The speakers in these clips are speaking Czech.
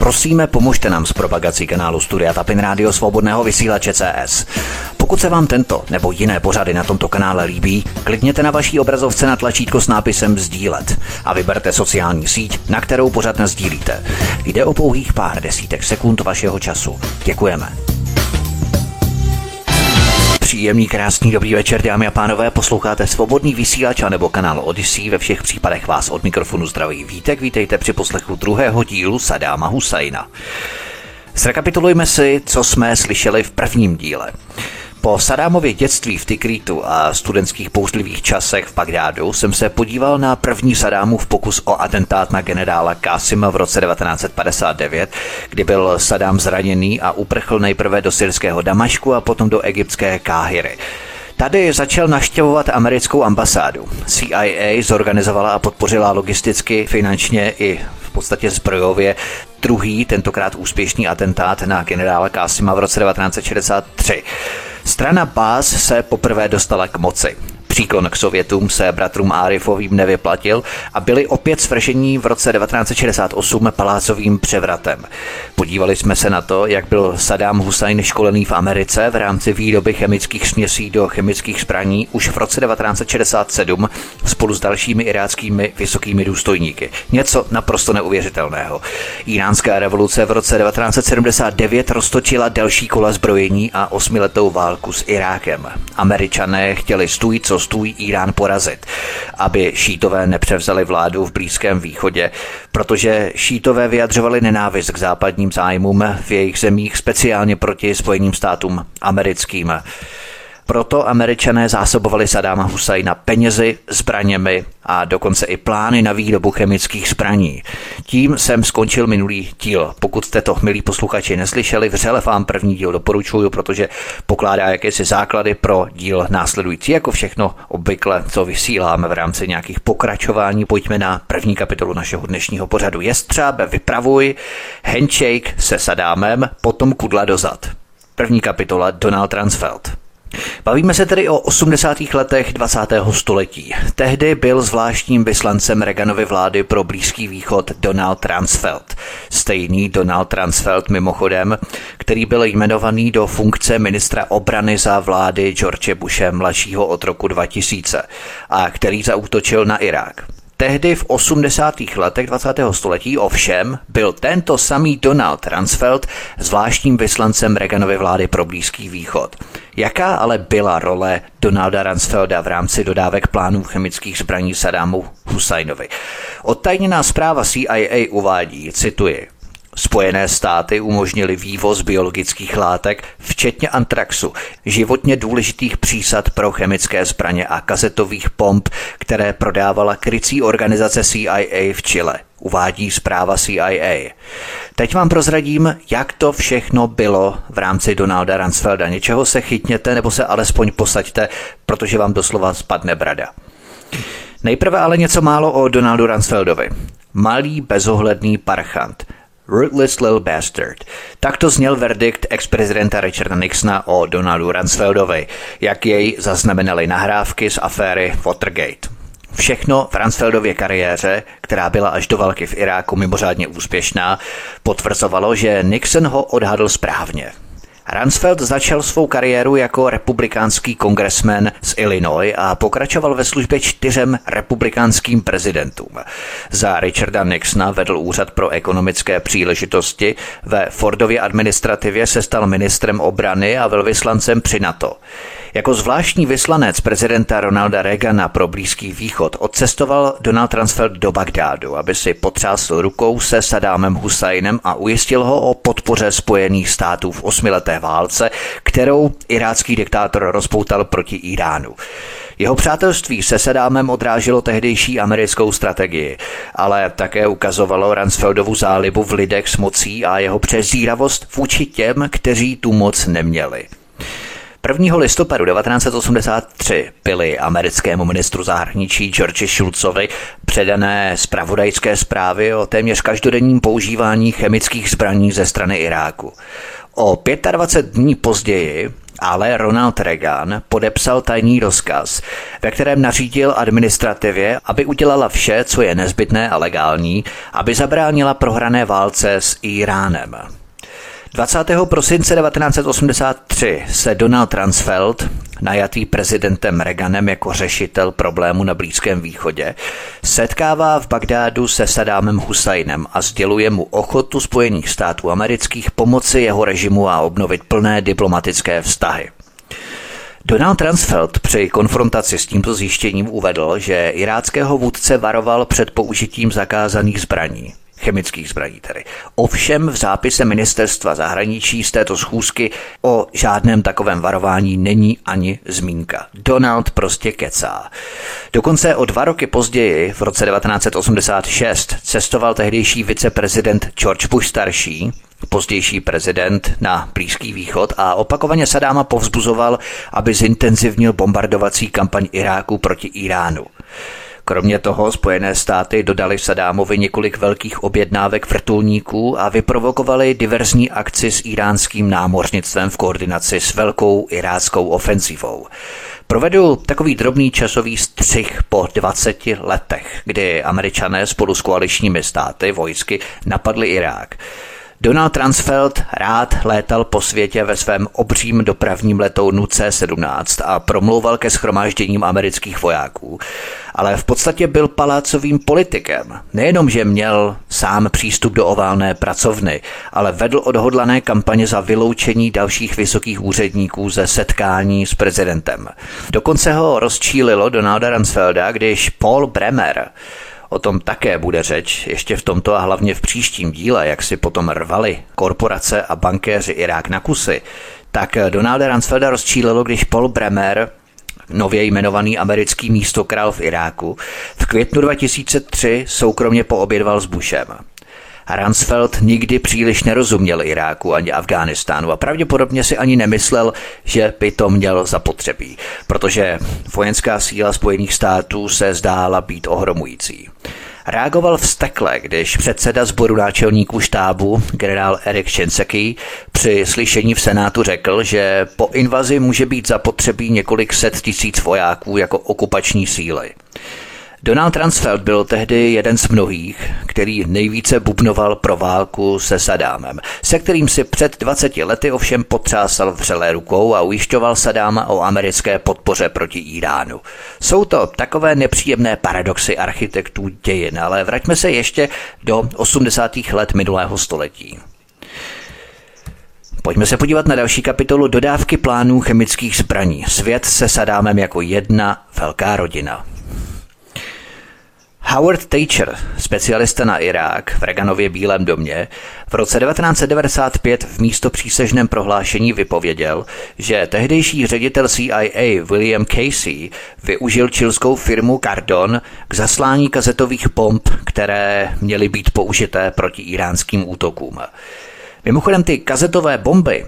Prosíme, pomožte nám s propagací kanálu Studia Tapin Rádio Svobodného vysílače CS. Pokud se vám tento nebo jiné pořady na tomto kanále líbí, klikněte na vaší obrazovce na tlačítko s nápisem Sdílet a vyberte sociální síť, na kterou pořad sdílíte. Jde o pouhých pár desítek sekund vašeho času. Děkujeme. Příjemný, krásný, dobrý večer, dámy a pánové. Posloucháte svobodný vysílač nebo kanál Odyssey. Ve všech případech vás od mikrofonu zdraví vítek. Vítejte při poslechu druhého dílu Sadáma Husajna. Zrekapitulujme si, co jsme slyšeli v prvním díle. Po Sadámově dětství v Tikritu a studentských pouzlivých časech v Bagdádu jsem se podíval na první Sadámův pokus o atentát na generála Kásima v roce 1959, kdy byl Sadám zraněný a uprchl nejprve do syrského Damašku a potom do egyptské Káhyry. Tady začal naštěvovat americkou ambasádu. CIA zorganizovala a podpořila logisticky, finančně i v podstatě zbrojově druhý, tentokrát úspěšný atentát na generála Kásima v roce 1963. Strana Bás se poprvé dostala k moci. Příklon k Sovětům se bratrům Arifovým nevyplatil a byli opět svržení v roce 1968 palácovým převratem. Podívali jsme se na to, jak byl Saddam Hussein školený v Americe v rámci výroby chemických směsí do chemických zbraní už v roce 1967 spolu s dalšími iráckými vysokými důstojníky. Něco naprosto neuvěřitelného. Iránská revoluce v roce 1979 roztočila další kola zbrojení a osmiletou válku s Irákem. Američané chtěli stůj co stůj Irán porazit, aby šítové nepřevzali vládu v Blízkém východě, protože šítové vyjadřovali nenávist k západním zájmům v jejich zemích, speciálně proti Spojeným státům americkým. Proto američané zásobovali Sadáma Husajna penězi, zbraněmi a dokonce i plány na výrobu chemických zbraní. Tím jsem skončil minulý díl. Pokud jste to, milí posluchači, neslyšeli, vřele vám první díl doporučuju, protože pokládá jakési základy pro díl následující. Jako všechno obvykle, co vysíláme v rámci nějakých pokračování, pojďme na první kapitolu našeho dnešního pořadu. Jestřábe, vypravuj, handshake se Sadámem, potom kudla dozad. První kapitola Donald Transfeld. Bavíme se tedy o 80. letech 20. století. Tehdy byl zvláštním vyslancem Reaganovy vlády pro Blízký východ Donald Transfeld. Stejný Donald Transfeld mimochodem, který byl jmenovaný do funkce ministra obrany za vlády George Bushe mladšího od roku 2000 a který zaútočil na Irák. Tehdy v 80. letech 20. století ovšem byl tento samý Donald Transfeld zvláštním vyslancem Reaganovy vlády pro Blízký východ. Jaká ale byla role Donalda Ransfelda v rámci dodávek plánů chemických zbraní Sadámu Husajnovi? Odtajněná zpráva CIA uvádí, cituji, Spojené státy umožnili vývoz biologických látek, včetně antraxu, životně důležitých přísad pro chemické zbraně a kazetových pomp, které prodávala krycí organizace CIA v Chile, uvádí zpráva CIA. Teď vám prozradím, jak to všechno bylo v rámci Donalda Ransfelda. Něčeho se chytněte nebo se alespoň posaďte, protože vám doslova spadne brada. Nejprve ale něco málo o Donaldu Ransfeldovi. Malý bezohledný parchant – Rootless Little Bastard. Takto zněl verdikt ex-prezidenta Richarda Nixona o Donaldu Ransfeldovi, jak jej zaznamenaly nahrávky z aféry Watergate. Všechno v Ransfeldově kariéře, která byla až do války v Iráku mimořádně úspěšná, potvrzovalo, že Nixon ho odhadl správně. Ransfeld začal svou kariéru jako republikánský kongresmen z Illinois a pokračoval ve službě čtyřem republikánským prezidentům. Za Richarda Nixona vedl úřad pro ekonomické příležitosti, ve Fordově administrativě se stal ministrem obrany a velvyslancem při NATO. Jako zvláštní vyslanec prezidenta Ronalda Reagana pro Blízký východ odcestoval Donald Transfeld do Bagdádu, aby si potřásl rukou se Sadámem Husajnem a ujistil ho o podpoře Spojených států v osmileté válce, kterou irácký diktátor rozpoutal proti Iránu. Jeho přátelství se Sadámem odráželo tehdejší americkou strategii, ale také ukazovalo Ransfeldovu zálibu v lidech s mocí a jeho přezíravost vůči těm, kteří tu moc neměli. 1. listopadu 1983 byly americkému ministru zahraničí George Shultzovi předané zpravodajské zprávy o téměř každodenním používání chemických zbraní ze strany Iráku. O 25 dní později ale Ronald Reagan podepsal tajný rozkaz, ve kterém nařídil administrativě, aby udělala vše, co je nezbytné a legální, aby zabránila prohrané válce s Iránem. 20. prosince 1983 se Donald Transfeld, najatý prezidentem Reaganem jako řešitel problému na Blízkém východě, setkává v Bagdádu se Sadámem Husajnem a sděluje mu ochotu Spojených států amerických pomoci jeho režimu a obnovit plné diplomatické vztahy. Donald Transfeld při konfrontaci s tímto zjištěním uvedl, že iráckého vůdce varoval před použitím zakázaných zbraní chemických zbraní tedy. Ovšem v zápise ministerstva zahraničí z této schůzky o žádném takovém varování není ani zmínka. Donald prostě kecá. Dokonce o dva roky později, v roce 1986, cestoval tehdejší viceprezident George Bush starší, pozdější prezident na Blízký východ a opakovaně Sadáma povzbuzoval, aby zintenzivnil bombardovací kampaň Iráku proti Iránu. Kromě toho Spojené státy dodali Sadámovi několik velkých objednávek vrtulníků a vyprovokovali diverzní akci s iránským námořnictvem v koordinaci s velkou iráckou ofenzivou. Provedu takový drobný časový střih po 20 letech, kdy američané spolu s koaličními státy vojsky napadli Irák. Donald Transfeld rád létal po světě ve svém obřím dopravním letounu C-17 a promlouval ke schromážděním amerických vojáků. Ale v podstatě byl palácovým politikem. Nejenom, že měl sám přístup do oválné pracovny, ale vedl odhodlané kampaně za vyloučení dalších vysokých úředníků ze setkání s prezidentem. Dokonce ho rozčílilo Donalda Transfelda, když Paul Bremer O tom také bude řeč ještě v tomto a hlavně v příštím díle, jak si potom rvali korporace a bankéři Irák na kusy. Tak Donalda Ransfelda rozčílilo, když Paul Bremer, nově jmenovaný americký místokrál v Iráku, v květnu 2003 soukromně poobědval s Bushem. Ransfeld nikdy příliš nerozuměl Iráku ani Afghánistánu a pravděpodobně si ani nemyslel, že by to měl zapotřebí, protože vojenská síla Spojených států se zdála být ohromující. Reagoval vztekle, když předseda sboru náčelníků štábu, generál Erik Shinseki, při slyšení v Senátu řekl, že po invazi může být zapotřebí několik set tisíc vojáků jako okupační síly. Donald Transfeld byl tehdy jeden z mnohých, který nejvíce bubnoval pro válku se Sadámem, se kterým si před 20 lety ovšem potřásal vřelé rukou a ujišťoval Sadáma o americké podpoře proti Iránu. Jsou to takové nepříjemné paradoxy architektů dějin, ale vraťme se ještě do 80. let minulého století. Pojďme se podívat na další kapitolu dodávky plánů chemických zbraní. Svět se Sadámem jako jedna velká rodina. Howard Thatcher, specialista na Irák v Reaganově Bílém domě, v roce 1995 v místo přísežném prohlášení vypověděl, že tehdejší ředitel CIA William Casey využil čilskou firmu Cardon k zaslání kazetových bomb, které měly být použité proti iránským útokům. Mimochodem ty kazetové bomby,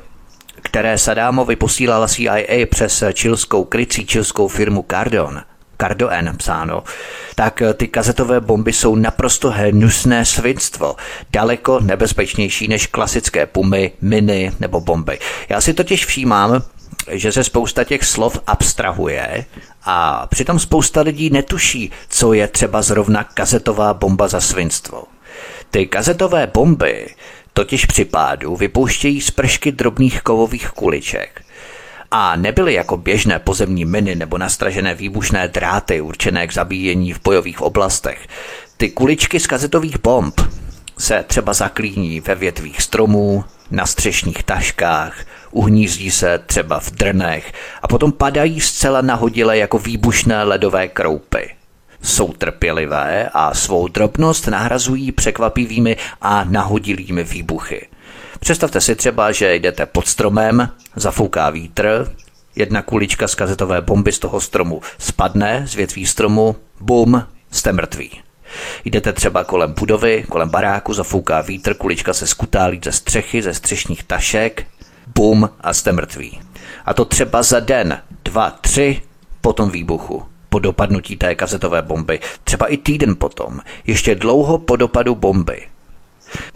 které Sadámovi posílala CIA přes čilskou krycí čilskou firmu Cardon – Cardo N psáno, tak ty kazetové bomby jsou naprosto hnusné svinstvo, daleko nebezpečnější než klasické pumy, miny nebo bomby. Já si totiž všímám, že se spousta těch slov abstrahuje a přitom spousta lidí netuší, co je třeba zrovna kazetová bomba za svinstvo. Ty kazetové bomby totiž při pádu vypouštějí spršky drobných kovových kuliček a nebyly jako běžné pozemní miny nebo nastražené výbušné dráty určené k zabíjení v bojových oblastech. Ty kuličky z kazetových bomb se třeba zaklíní ve větvích stromů, na střešních taškách, uhnízdí se třeba v drnech a potom padají zcela nahodile jako výbušné ledové kroupy. Jsou trpělivé a svou drobnost nahrazují překvapivými a nahodilými výbuchy. Představte si třeba, že jdete pod stromem, zafouká vítr, jedna kulička z kazetové bomby z toho stromu spadne z větví stromu, bum, jste mrtví. Jdete třeba kolem budovy, kolem baráku, zafouká vítr, kulička se skutálí ze střechy, ze střešních tašek, bum a jste mrtví. A to třeba za den, dva, tři po tom výbuchu, po dopadnutí té kazetové bomby, třeba i týden potom, ještě dlouho po dopadu bomby.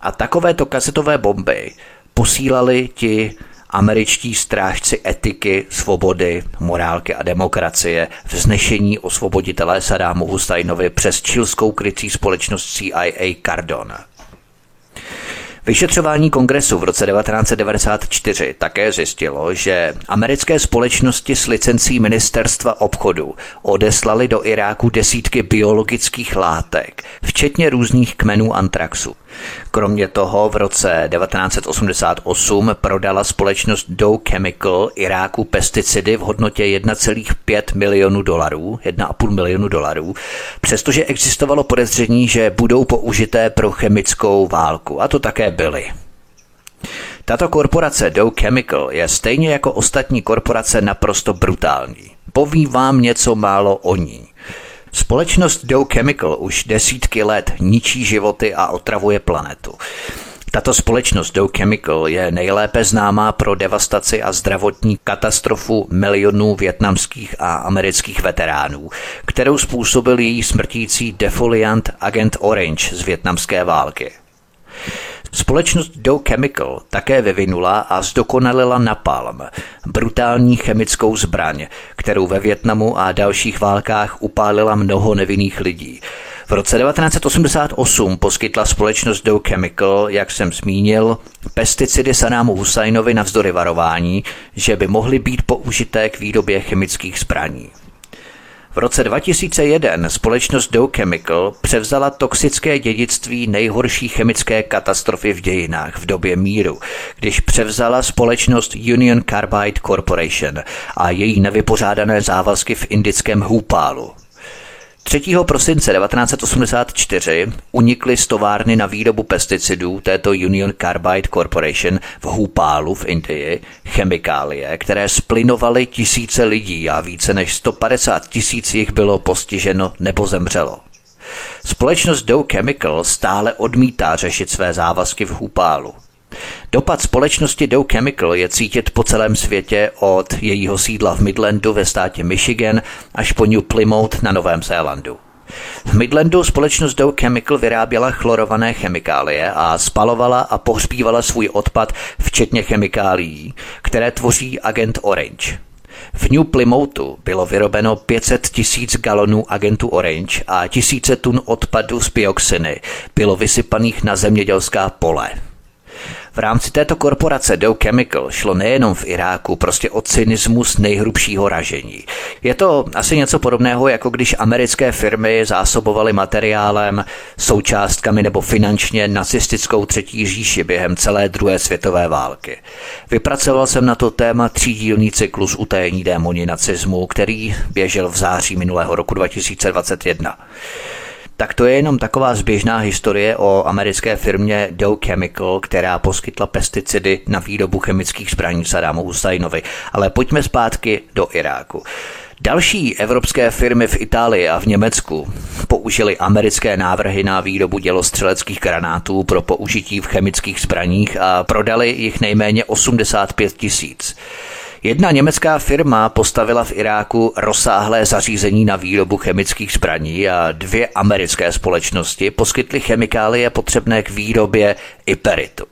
A takovéto kasetové bomby posílali ti američtí strážci etiky, svobody, morálky a demokracie, vznešení osvoboditelé Sadámu Husajnovi přes čilskou krycí společnost CIA Cardon. Vyšetřování kongresu v roce 1994 také zjistilo, že americké společnosti s licencí ministerstva obchodu odeslali do Iráku desítky biologických látek, včetně různých kmenů antraxu. Kromě toho v roce 1988 prodala společnost Dow Chemical Iráku pesticidy v hodnotě 1,5 milionu dolarů, 1,5 milionu dolarů, přestože existovalo podezření, že budou použité pro chemickou válku. A to také byly. Tato korporace Dow Chemical je stejně jako ostatní korporace naprosto brutální. Povím vám něco málo o ní. Společnost Dow Chemical už desítky let ničí životy a otravuje planetu. Tato společnost Dow Chemical je nejlépe známá pro devastaci a zdravotní katastrofu milionů větnamských a amerických veteránů, kterou způsobil její smrtící defoliant agent Orange z větnamské války. Společnost Dow Chemical také vyvinula a zdokonalila napalm, brutální chemickou zbraň, kterou ve Větnamu a dalších válkách upálila mnoho nevinných lidí. V roce 1988 poskytla společnost Dow Chemical, jak jsem zmínil, pesticidy Sanámu Husajnovi navzdory varování, že by mohly být použité k výrobě chemických zbraní. V roce 2001 společnost Dow Chemical převzala toxické dědictví nejhorší chemické katastrofy v dějinách v době míru, když převzala společnost Union Carbide Corporation a její nevypořádané závazky v indickém Hupálu. 3. prosince 1984 unikly z továrny na výrobu pesticidů této Union Carbide Corporation v Hupálu v Indii chemikálie, které splinovaly tisíce lidí a více než 150 tisíc jich bylo postiženo nebo zemřelo. Společnost Dow Chemical stále odmítá řešit své závazky v Hupálu. Dopad společnosti Dow Chemical je cítit po celém světě od jejího sídla v Midlandu ve státě Michigan až po New Plymouth na Novém Zélandu. V Midlandu společnost Dow Chemical vyráběla chlorované chemikálie a spalovala a pohřbívala svůj odpad, včetně chemikálií, které tvoří agent Orange. V New Plymouthu bylo vyrobeno 500 tisíc galonů agentu Orange a tisíce tun odpadu z bioxiny bylo vysypaných na zemědělská pole. V rámci této korporace Dow Chemical šlo nejenom v Iráku prostě o cynismus nejhrubšího ražení. Je to asi něco podobného, jako když americké firmy zásobovaly materiálem, součástkami nebo finančně nacistickou třetí říši během celé druhé světové války. Vypracoval jsem na to téma třídílný cyklus utajení démoni nacismu, který běžel v září minulého roku 2021 tak to je jenom taková zběžná historie o americké firmě Dow Chemical, která poskytla pesticidy na výrobu chemických zbraní Sadámu Husajnovi. Ale pojďme zpátky do Iráku. Další evropské firmy v Itálii a v Německu použili americké návrhy na výrobu dělostřeleckých granátů pro použití v chemických zbraních a prodali jich nejméně 85 tisíc. Jedna německá firma postavila v Iráku rozsáhlé zařízení na výrobu chemických zbraní a dvě americké společnosti poskytly chemikálie potřebné k výrobě iperitu.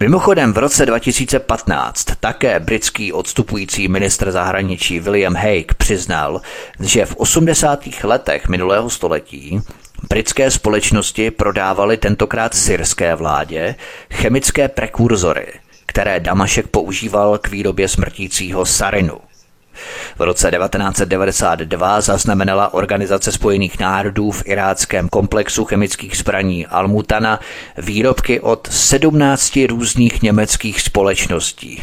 Mimochodem v roce 2015 také britský odstupující ministr zahraničí William Hague přiznal, že v 80. letech minulého století Britské společnosti prodávaly tentokrát syrské vládě chemické prekurzory – které Damašek používal k výrobě smrtícího sarinu. V roce 1992 zaznamenala Organizace spojených národů v iráckém komplexu chemických zbraní Almutana výrobky od 17 různých německých společností.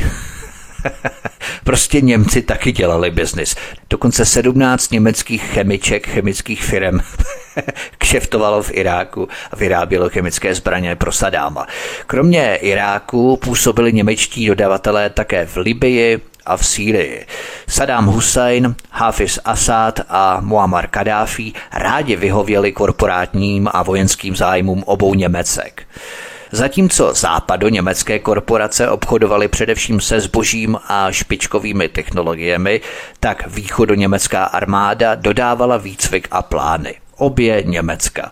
prostě Němci taky dělali biznis. Dokonce 17 německých chemiček, chemických firm kšeftovalo v Iráku a vyrábělo chemické zbraně pro Sadáma. Kromě Iráku působili němečtí dodavatelé také v Libii, a v Sýrii. Saddam Hussein, Hafiz Assad a Muammar Kadáfi rádi vyhověli korporátním a vojenským zájmům obou Němecek. Zatímco západo-německé korporace obchodovaly především se zbožím a špičkovými technologiemi, tak východo-německá armáda dodávala výcvik a plány. Obě Německa.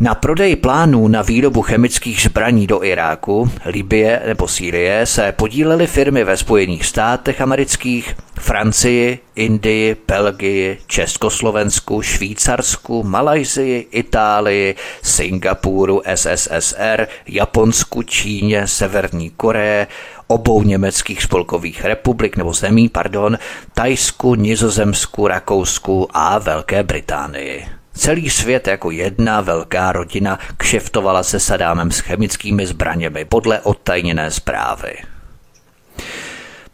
Na prodej plánů na výrobu chemických zbraní do Iráku, Libie nebo Sýrie se podílely firmy ve Spojených státech amerických, Francii, Indii, Belgii, Československu, Švýcarsku, Malajzii, Itálii, Singapuru, SSSR, Japonsku, Číně, Severní Koreje, obou německých spolkových republik nebo zemí, pardon, Tajsku, Nizozemsku, Rakousku a Velké Británii. Celý svět jako jedna velká rodina kšeftovala se Sadámem s chemickými zbraněmi podle odtajněné zprávy.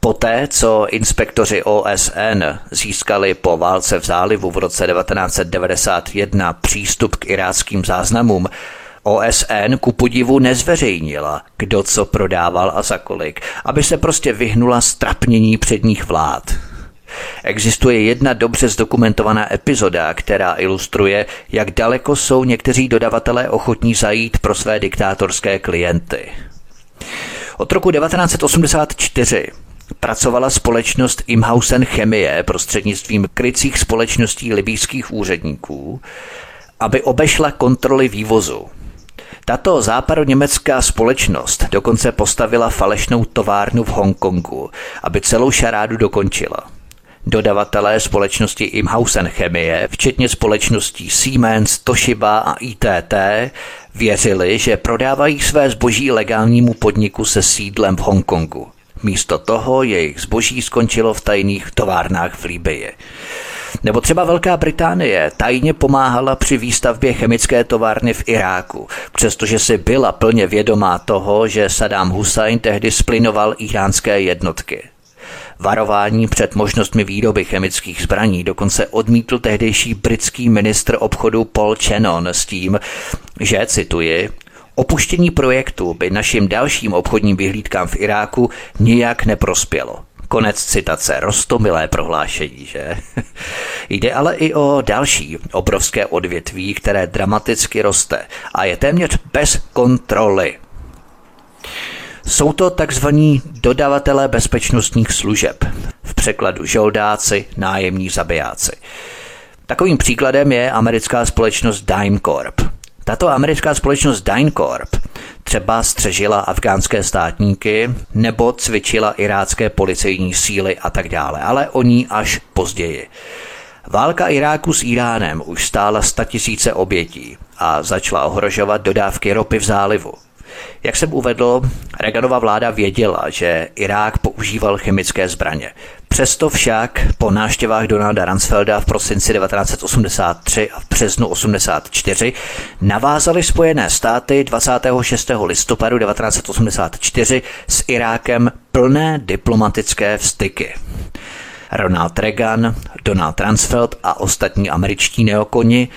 Poté, co inspektoři OSN získali po válce v zálivu v roce 1991 přístup k iráckým záznamům, OSN ku podivu nezveřejnila, kdo co prodával a za kolik, aby se prostě vyhnula strapnění předních vlád. Existuje jedna dobře zdokumentovaná epizoda, která ilustruje, jak daleko jsou někteří dodavatelé ochotní zajít pro své diktátorské klienty. Od roku 1984 pracovala společnost Imhausen Chemie prostřednictvím krycích společností libýských úředníků, aby obešla kontroly vývozu. Tato západoněmecká společnost dokonce postavila falešnou továrnu v Hongkongu, aby celou šarádu dokončila. Dodavatelé společnosti Imhausen Chemie, včetně společností Siemens, Toshiba a ITT, věřili, že prodávají své zboží legálnímu podniku se sídlem v Hongkongu. Místo toho jejich zboží skončilo v tajných továrnách v Líbyi. Nebo třeba Velká Británie tajně pomáhala při výstavbě chemické továrny v Iráku, přestože si byla plně vědomá toho, že Saddam Hussein tehdy splinoval iránské jednotky. Varování před možnostmi výroby chemických zbraní dokonce odmítl tehdejší britský ministr obchodu Paul Shannon s tím, že, cituji, Opuštění projektu by našim dalším obchodním vyhlídkám v Iráku nijak neprospělo. Konec citace, rostomilé prohlášení, že? Jde ale i o další obrovské odvětví, které dramaticky roste a je téměř bez kontroly. Jsou to takzvaní dodavatelé bezpečnostních služeb, v překladu žoldáci, nájemní zabijáci. Takovým příkladem je americká společnost Dime Corp. Tato americká společnost DynCorp třeba střežila afgánské státníky nebo cvičila irácké policejní síly a tak dále, ale o ní až později. Válka Iráku s Iránem už stála tisíce obětí a začala ohrožovat dodávky ropy v zálivu. Jak jsem uvedl, Reaganova vláda věděla, že Irák používal chemické zbraně. Přesto však po návštěvách Donalda Ransfelda v prosinci 1983 a v březnu 1984 navázaly Spojené státy 26. listopadu 1984 s Irákem plné diplomatické vstyky. Ronald Reagan, Donald Rumsfeld a ostatní američtí neokoni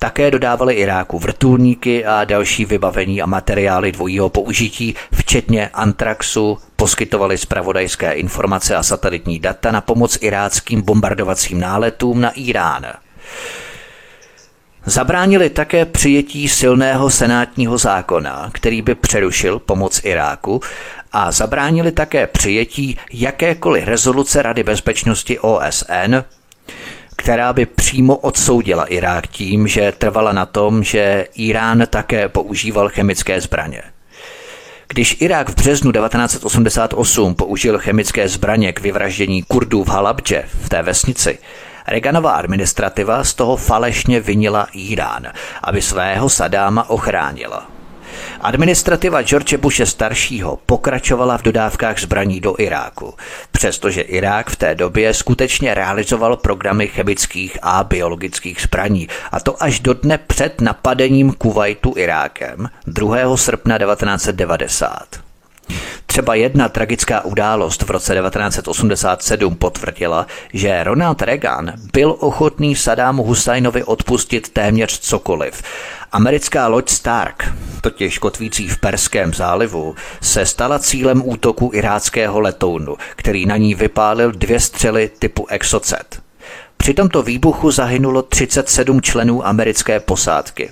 také dodávali Iráku vrtulníky a další vybavení a materiály dvojího použití, včetně antraxu, poskytovali zpravodajské informace a satelitní data na pomoc iráckým bombardovacím náletům na Irán. Zabránili také přijetí silného senátního zákona, který by přerušil pomoc Iráku a zabránili také přijetí jakékoliv rezoluce Rady bezpečnosti OSN, která by přímo odsoudila Irák tím, že trvala na tom, že Irán také používal chemické zbraně. Když Irák v březnu 1988 použil chemické zbraně k vyvraždění Kurdů v Halabdže, v té vesnici, Reaganová administrativa z toho falešně vinila Irán, aby svého Sadáma ochránila. Administrativa George Bushe staršího pokračovala v dodávkách zbraní do Iráku, přestože Irák v té době skutečně realizoval programy chemických a biologických zbraní, a to až do dne před napadením Kuwaitu Irákem 2. srpna 1990. Třeba jedna tragická událost v roce 1987 potvrdila, že Ronald Reagan byl ochotný Sadámu Husajnovi odpustit téměř cokoliv. Americká loď Stark, totiž kotvící v Perském zálivu, se stala cílem útoku iráckého letounu, který na ní vypálil dvě střely typu Exocet. Při tomto výbuchu zahynulo 37 členů americké posádky.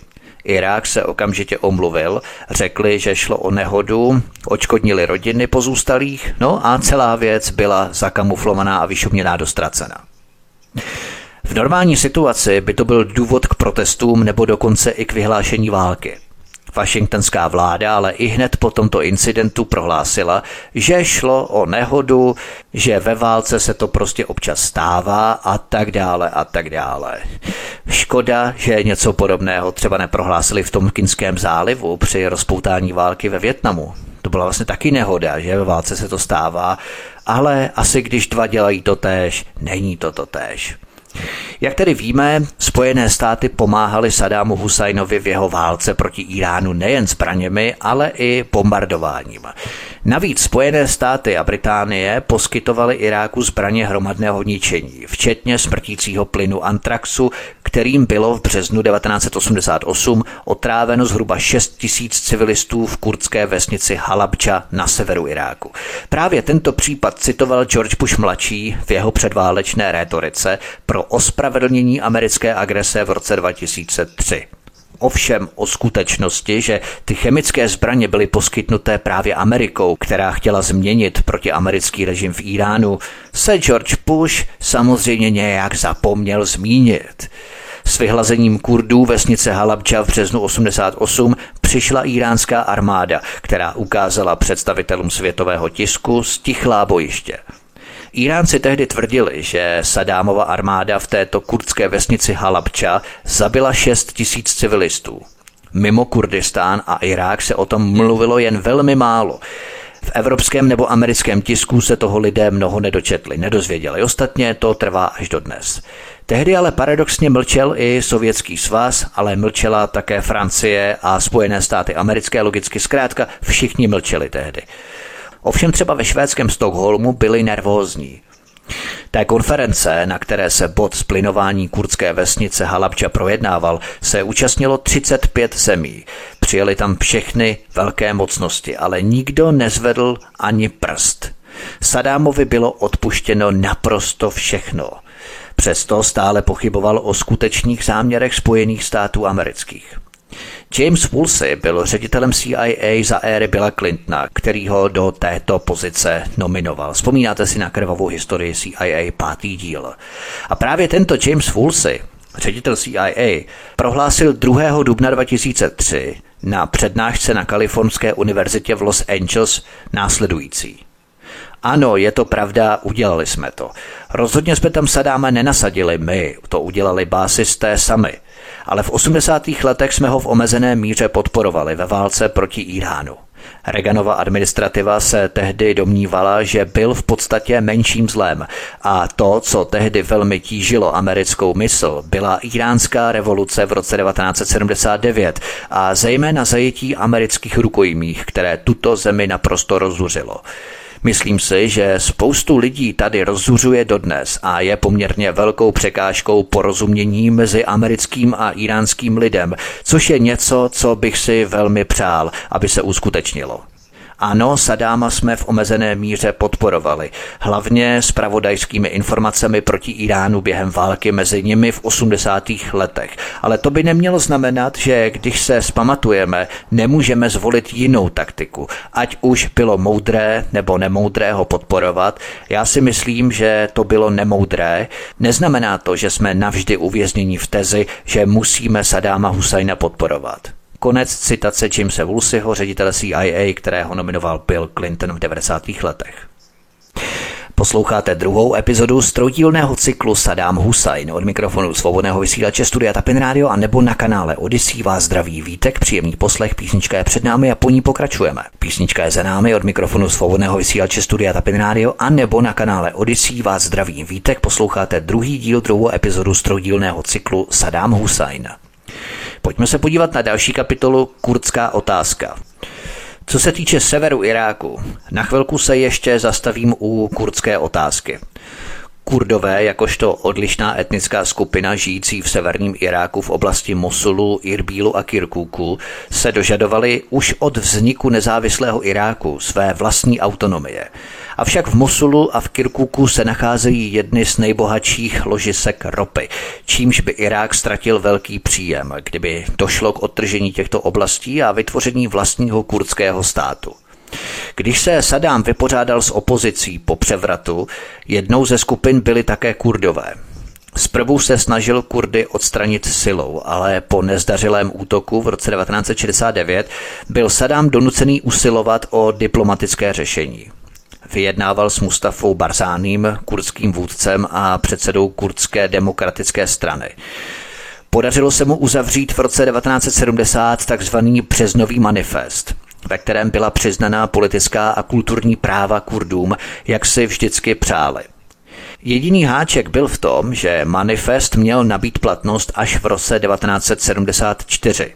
Irák se okamžitě omluvil, řekli, že šlo o nehodu, očkodnili rodiny pozůstalých, no a celá věc byla zakamuflovaná a vyšuměná dostracena. V normální situaci by to byl důvod k protestům nebo dokonce i k vyhlášení války. Washingtonská vláda ale i hned po tomto incidentu prohlásila, že šlo o nehodu, že ve válce se to prostě občas stává a tak dále a tak dále. Škoda, že něco podobného třeba neprohlásili v Tomkinském zálivu při rozpoutání války ve Větnamu. To byla vlastně taky nehoda, že ve válce se to stává, ale asi když dva dělají to též, není to to též. Jak tedy víme, Spojené státy pomáhaly Sadámu Husajnovi v jeho válce proti Iránu nejen zbraněmi, ale i bombardováním. Navíc Spojené státy a Británie poskytovaly Iráku zbraně hromadného ničení, včetně smrtícího plynu antraxu, kterým bylo v březnu 1988 otráveno zhruba 6 tisíc civilistů v kurdské vesnici Halabja na severu Iráku. Právě tento případ citoval George Bush mladší v jeho předválečné rétorice pro ospravedlnění americké agrese v roce 2003. Ovšem o skutečnosti, že ty chemické zbraně byly poskytnuté právě Amerikou, která chtěla změnit protiamerický režim v Iránu, se George Bush samozřejmě nějak zapomněl zmínit. S vyhlazením Kurdů vesnice Halabja v březnu 88 přišla iránská armáda, která ukázala představitelům světového tisku stichlá bojiště. Iránci tehdy tvrdili, že Sadámova armáda v této kurdské vesnici Halabča zabila 6 tisíc civilistů. Mimo Kurdistán a Irák se o tom mluvilo jen velmi málo. V evropském nebo americkém tisku se toho lidé mnoho nedočetli, nedozvěděli. Ostatně to trvá až do dnes. Tehdy ale paradoxně mlčel i Sovětský svaz, ale mlčela také Francie a Spojené státy americké, logicky zkrátka všichni mlčeli tehdy. Ovšem třeba ve švédském Stockholmu byli nervózní. Té konference, na které se bod splinování kurdské vesnice Halabča projednával, se účastnilo 35 zemí. Přijeli tam všechny velké mocnosti, ale nikdo nezvedl ani prst. Sadámovi bylo odpuštěno naprosto všechno. Přesto stále pochyboval o skutečných záměrech Spojených států amerických. James Woolsey byl ředitelem CIA za éry Billa Clintona, který ho do této pozice nominoval. Vzpomínáte si na krvavou historii CIA pátý díl. A právě tento James Woolsey, ředitel CIA, prohlásil 2. dubna 2003 na přednášce na Kalifornské univerzitě v Los Angeles následující. Ano, je to pravda, udělali jsme to. Rozhodně jsme tam Sadáma nenasadili my, to udělali básisté sami ale v 80. letech jsme ho v omezené míře podporovali ve válce proti Iránu. Reaganova administrativa se tehdy domnívala, že byl v podstatě menším zlem a to, co tehdy velmi tížilo americkou mysl, byla iránská revoluce v roce 1979 a zejména zajetí amerických rukojmích, které tuto zemi naprosto rozuřilo. Myslím si, že spoustu lidí tady rozzuřuje dodnes a je poměrně velkou překážkou porozumění mezi americkým a iránským lidem, což je něco, co bych si velmi přál, aby se uskutečnilo. Ano, Sadáma jsme v omezené míře podporovali, hlavně s pravodajskými informacemi proti Iránu během války mezi nimi v 80. letech. Ale to by nemělo znamenat, že když se spamatujeme, nemůžeme zvolit jinou taktiku. Ať už bylo moudré nebo nemoudré ho podporovat, já si myslím, že to bylo nemoudré. Neznamená to, že jsme navždy uvězněni v tezi, že musíme Sadáma Husajna podporovat. Konec citace Jamesa Woolseyho, ředitele CIA, kterého nominoval Bill Clinton v 90. letech. Posloucháte druhou epizodu z trojdílného cyklu Saddam Hussein od mikrofonu svobodného vysílače Studia Tapin Radio a nebo na kanále Odyssey vás zdraví vítek, příjemný poslech, písnička je před námi a po ní pokračujeme. Písnička je za námi od mikrofonu svobodného vysílače Studia Tapin Radio a nebo na kanále Odyssey vás zdraví vítek, posloucháte druhý díl, druhou epizodu z trojdílného cyklu Saddam Hussein. Pojďme se podívat na další kapitolu Kurdská otázka. Co se týče severu Iráku, na chvilku se ještě zastavím u kurdské otázky. Kurdové, jakožto odlišná etnická skupina žijící v severním Iráku v oblasti Mosulu, Irbílu a Kirkuku, se dožadovali už od vzniku nezávislého Iráku své vlastní autonomie. Avšak v Mosulu a v Kirkuku se nacházejí jedny z nejbohatších ložisek ropy, čímž by Irák ztratil velký příjem, kdyby došlo k odtržení těchto oblastí a vytvoření vlastního kurdského státu. Když se Sadám vypořádal s opozicí po převratu, jednou ze skupin byly také kurdové. Zprvu se snažil Kurdy odstranit silou, ale po nezdařilém útoku v roce 1969 byl Saddam donucený usilovat o diplomatické řešení. Vyjednával s Mustafou Barzáným, kurdským vůdcem a předsedou kurdské demokratické strany. Podařilo se mu uzavřít v roce 1970 takzvaný březnový manifest, ve kterém byla přiznaná politická a kulturní práva Kurdům, jak si vždycky přáli. Jediný háček byl v tom, že manifest měl nabít platnost až v roce 1974.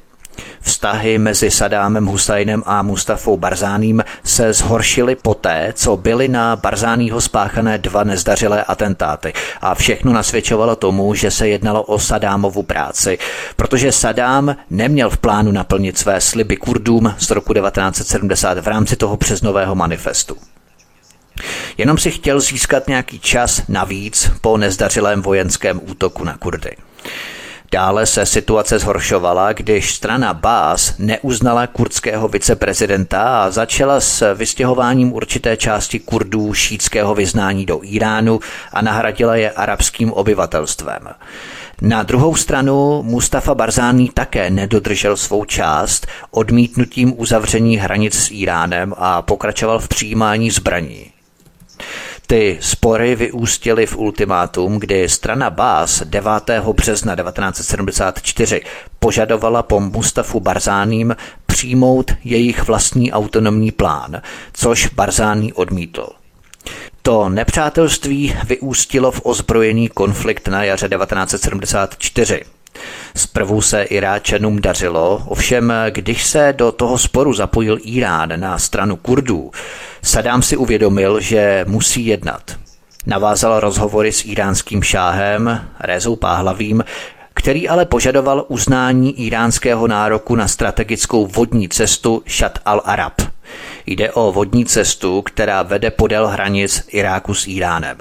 Vztahy mezi Sadámem Husajnem a Mustafou Barzáním se zhoršily poté, co byly na Barzánýho spáchané dva nezdařilé atentáty a všechno nasvědčovalo tomu, že se jednalo o Sadámovu práci, protože Sadám neměl v plánu naplnit své sliby Kurdům z roku 1970 v rámci toho přeznového manifestu. Jenom si chtěl získat nějaký čas navíc po nezdařilém vojenském útoku na Kurdy. Dále se situace zhoršovala, když strana Bás neuznala kurdského viceprezidenta a začala s vystěhováním určité části Kurdů šítského vyznání do Iránu a nahradila je arabským obyvatelstvem. Na druhou stranu Mustafa Barzání také nedodržel svou část odmítnutím uzavření hranic s Iránem a pokračoval v přijímání zbraní. Ty spory vyústily v ultimátum, kdy strana Bás 9. března 1974 požadovala po Mustafu Barzáním přijmout jejich vlastní autonomní plán, což Barzání odmítl. To nepřátelství vyústilo v ozbrojený konflikt na jaře 1974. Zprvu se Iráčanům dařilo, ovšem když se do toho sporu zapojil Irán na stranu Kurdů, Sadám si uvědomil, že musí jednat. Navázal rozhovory s iránským šáhem Rezou Páhlavým, který ale požadoval uznání iránského nároku na strategickou vodní cestu Shat al-Arab. Jde o vodní cestu, která vede podél hranic Iráku s Iránem.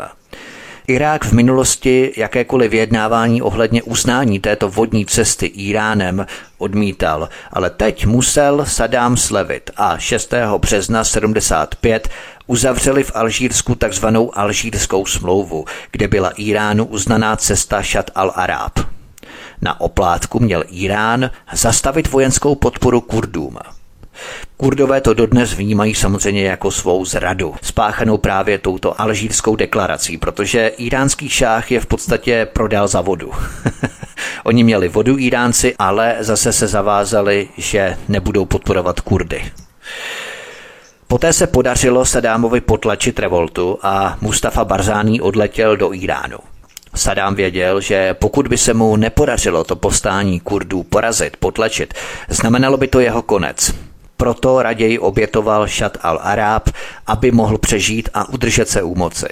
Irák v minulosti jakékoliv vyjednávání ohledně uznání této vodní cesty Iránem odmítal, ale teď musel Sadám slevit a 6. března 75 uzavřeli v Alžírsku takzvanou Alžírskou smlouvu, kde byla Iránu uznaná cesta Šat al-Arab. Na oplátku měl Irán zastavit vojenskou podporu Kurdům. Kurdové to dodnes vnímají samozřejmě jako svou zradu, spáchanou právě touto alžírskou deklarací, protože iránský šách je v podstatě prodal za vodu. Oni měli vodu Iránci, ale zase se zavázali, že nebudou podporovat Kurdy. Poté se podařilo Sadámovi potlačit revoltu a Mustafa Barzání odletěl do Iránu. Sadám věděl, že pokud by se mu nepodařilo to povstání Kurdů porazit, potlačit, znamenalo by to jeho konec proto raději obětoval Šat al-Arab, aby mohl přežít a udržet se u moci.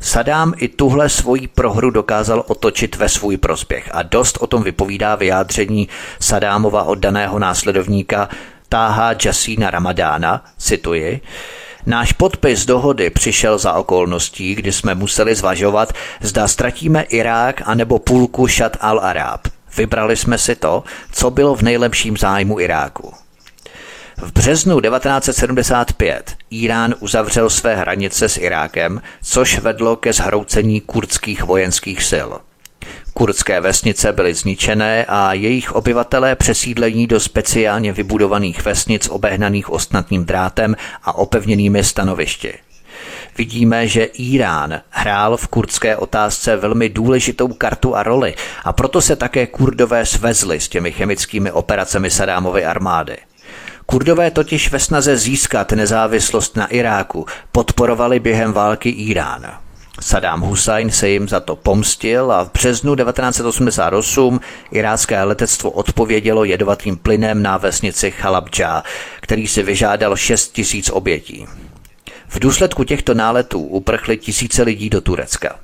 Sadám i tuhle svoji prohru dokázal otočit ve svůj prospěch a dost o tom vypovídá vyjádření Sadámova oddaného následovníka Táha Jasína Ramadána, cituji, Náš podpis dohody přišel za okolností, kdy jsme museli zvažovat, zda ztratíme Irák anebo půlku Šat al-Arab. Vybrali jsme si to, co bylo v nejlepším zájmu Iráku. V březnu 1975 Irán uzavřel své hranice s Irákem, což vedlo ke zhroucení kurdských vojenských sil. Kurdské vesnice byly zničené a jejich obyvatelé přesídlení do speciálně vybudovaných vesnic obehnaných ostnatým drátem a opevněnými stanovišti. Vidíme, že Irán hrál v kurdské otázce velmi důležitou kartu a roli a proto se také kurdové svezli s těmi chemickými operacemi Sadámovy armády. Kurdové totiž ve snaze získat nezávislost na Iráku podporovali během války Irán. Saddam Hussein se jim za to pomstil a v březnu 1988 irácké letectvo odpovědělo jedovatým plynem na vesnici Chalabja, který si vyžádal 6 tisíc obětí. V důsledku těchto náletů uprchly tisíce lidí do Turecka.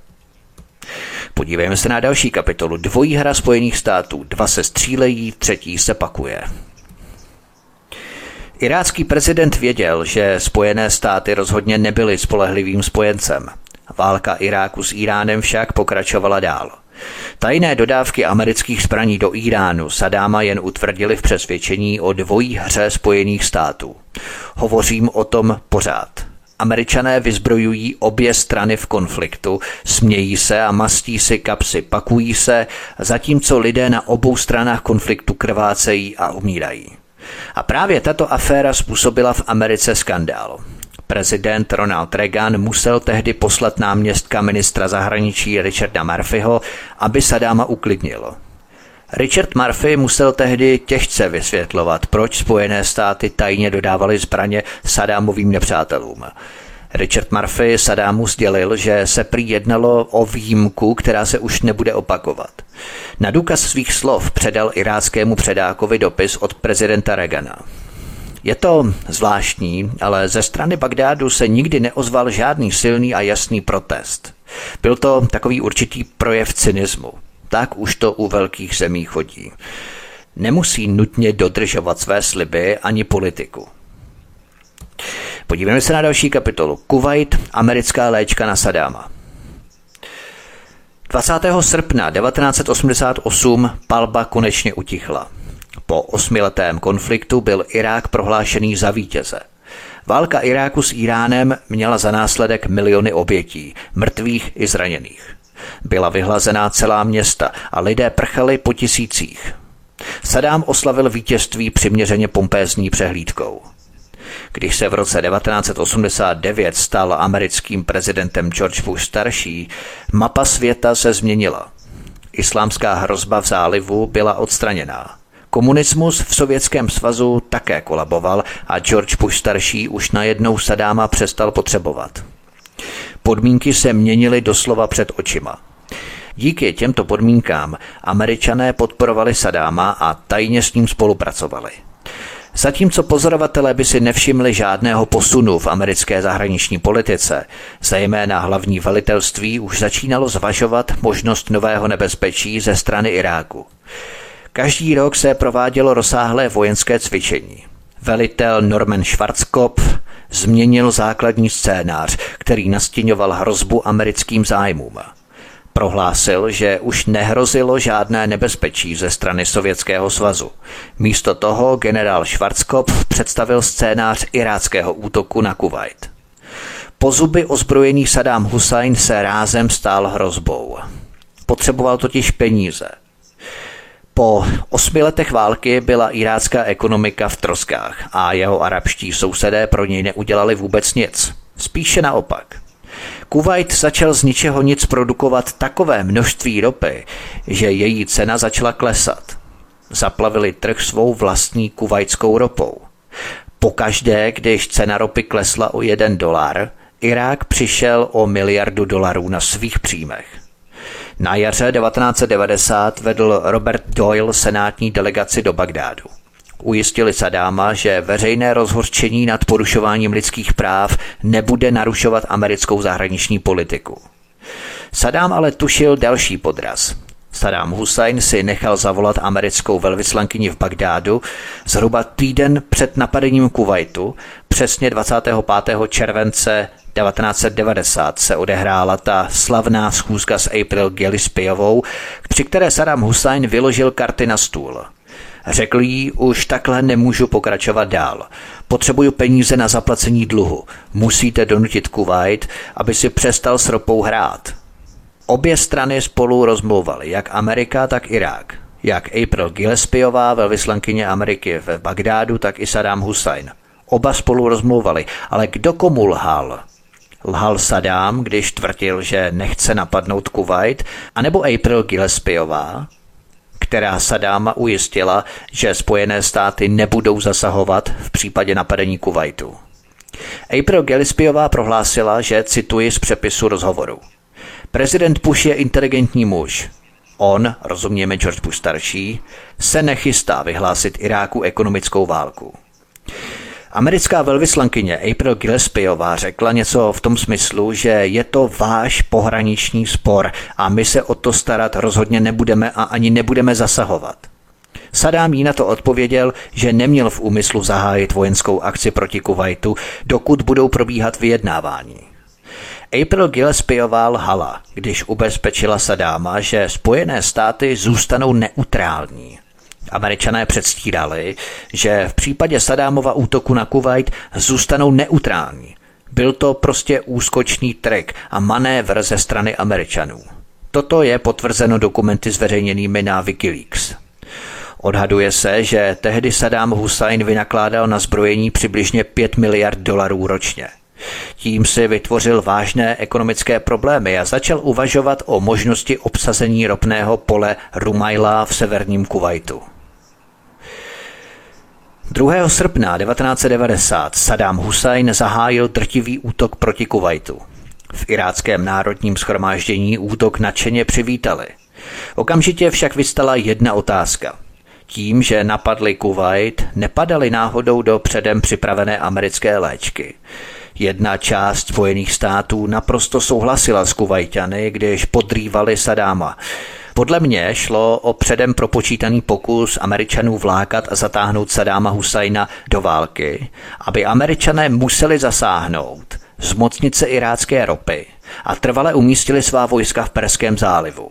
Podívejme se na další kapitolu. Dvojí hra Spojených států. Dva se střílejí, třetí se pakuje. Irácký prezident věděl, že Spojené státy rozhodně nebyly spolehlivým spojencem. Válka Iráku s Iránem však pokračovala dál. Tajné dodávky amerických zbraní do Iránu Sadáma jen utvrdili v přesvědčení o dvojí hře Spojených států. Hovořím o tom pořád. Američané vyzbrojují obě strany v konfliktu, smějí se a mastí si kapsy, pakují se, zatímco lidé na obou stranách konfliktu krvácejí a umírají. A právě tato aféra způsobila v Americe skandál. Prezident Ronald Reagan musel tehdy poslat náměstka ministra zahraničí Richarda Murphyho, aby Sadáma uklidnil. Richard Murphy musel tehdy těžce vysvětlovat, proč Spojené státy tajně dodávaly zbraně Sadámovým nepřátelům. Richard Murphy Sadámu sdělil, že se prý jednalo o výjimku, která se už nebude opakovat. Na důkaz svých slov předal iráckému předákovi dopis od prezidenta Reagana. Je to zvláštní, ale ze strany Bagdádu se nikdy neozval žádný silný a jasný protest. Byl to takový určitý projev cynismu. Tak už to u velkých zemí chodí. Nemusí nutně dodržovat své sliby ani politiku. Podívejme se na další kapitolu. Kuwait, americká léčka na Sadáma. 20. srpna 1988 palba konečně utichla. Po osmiletém konfliktu byl Irák prohlášený za vítěze. Válka Iráku s Iránem měla za následek miliony obětí, mrtvých i zraněných. Byla vyhlazená celá města a lidé prchali po tisících. Sadám oslavil vítězství přiměřeně pompézní přehlídkou. Když se v roce 1989 stal americkým prezidentem George Bush starší, mapa světa se změnila. Islámská hrozba v zálivu byla odstraněná. Komunismus v Sovětském svazu také kolaboval a George Bush starší už najednou Sadáma přestal potřebovat. Podmínky se měnily doslova před očima. Díky těmto podmínkám američané podporovali Sadáma a tajně s ním spolupracovali. Zatímco pozorovatelé by si nevšimli žádného posunu v americké zahraniční politice, zejména hlavní velitelství už začínalo zvažovat možnost nového nebezpečí ze strany Iráku. Každý rok se provádělo rozsáhlé vojenské cvičení. Velitel Norman Schwarzkopf změnil základní scénář, který nastěňoval hrozbu americkým zájmům. Prohlásil, že už nehrozilo žádné nebezpečí ze strany Sovětského svazu. Místo toho generál Schwarzkopf představil scénář iráckého útoku na Kuwait. Po zuby ozbrojený Saddam Hussein se rázem stál hrozbou. Potřeboval totiž peníze – po osmi letech války byla irácká ekonomika v troskách a jeho arabští sousedé pro něj neudělali vůbec nic. Spíše naopak. Kuwait začal z ničeho nic produkovat takové množství ropy, že její cena začala klesat. Zaplavili trh svou vlastní kuvajskou ropou. Pokaždé, když cena ropy klesla o jeden dolar, Irák přišel o miliardu dolarů na svých příjmech. Na jaře 1990 vedl Robert Doyle senátní delegaci do Bagdádu. Ujistili Sadáma, že veřejné rozhorčení nad porušováním lidských práv nebude narušovat americkou zahraniční politiku. Sadám ale tušil další podraz. Saddam Hussein si nechal zavolat americkou velvyslankyni v Bagdádu zhruba týden před napadením Kuwaitu, přesně 25. července 1990 se odehrála ta slavná schůzka s April Gillespieovou, při které Saddam Hussein vyložil karty na stůl. Řekl jí, už takhle nemůžu pokračovat dál. Potřebuju peníze na zaplacení dluhu. Musíte donutit Kuwait, aby si přestal s ropou hrát. Obě strany spolu rozmlouvaly, jak Amerika, tak Irák. Jak April Gillespiová, velvyslankyně Ameriky v Bagdádu, tak i Saddam Hussein. Oba spolu rozmlouvali, ale kdo komu lhal? Lhal Saddam, když tvrdil, že nechce napadnout Kuwait, anebo April Gillespiová, která Sadáma ujistila, že Spojené státy nebudou zasahovat v případě napadení Kuwaitu. April Gillespiová prohlásila, že cituji z přepisu rozhovoru. Prezident Bush je inteligentní muž. On, rozumějme George Bush starší, se nechystá vyhlásit Iráku ekonomickou válku. Americká velvyslankyně April Gillespiová řekla něco v tom smyslu, že je to váš pohraniční spor a my se o to starat rozhodně nebudeme a ani nebudeme zasahovat. Sadám jí na to odpověděl, že neměl v úmyslu zahájit vojenskou akci proti Kuwaitu, dokud budou probíhat vyjednávání. April Gillespiová lhala, když ubezpečila Sadáma, že Spojené státy zůstanou neutrální Američané předstírali, že v případě Sadámova útoku na Kuwait zůstanou neutrální. Byl to prostě úskočný trik a manévr ze strany Američanů. Toto je potvrzeno dokumenty zveřejněnými na Wikileaks. Odhaduje se, že tehdy Saddam Hussein vynakládal na zbrojení přibližně 5 miliard dolarů ročně. Tím si vytvořil vážné ekonomické problémy a začal uvažovat o možnosti obsazení ropného pole Rumaila v severním Kuwaitu. 2. srpna 1990 Saddam Hussein zahájil drtivý útok proti Kuwaitu. V iráckém národním schromáždění útok nadšeně přivítali. Okamžitě však vystala jedna otázka. Tím, že napadli Kuwait, nepadali náhodou do předem připravené americké léčky. Jedna část Spojených států naprosto souhlasila s Kuwaitany, když podrývali Sadáma. Podle mě šlo o předem propočítaný pokus Američanů vlákat a zatáhnout Sadáma Husajna do války, aby Američané museli zasáhnout zmocnit se irácké ropy a trvale umístili svá vojska v Perském zálivu.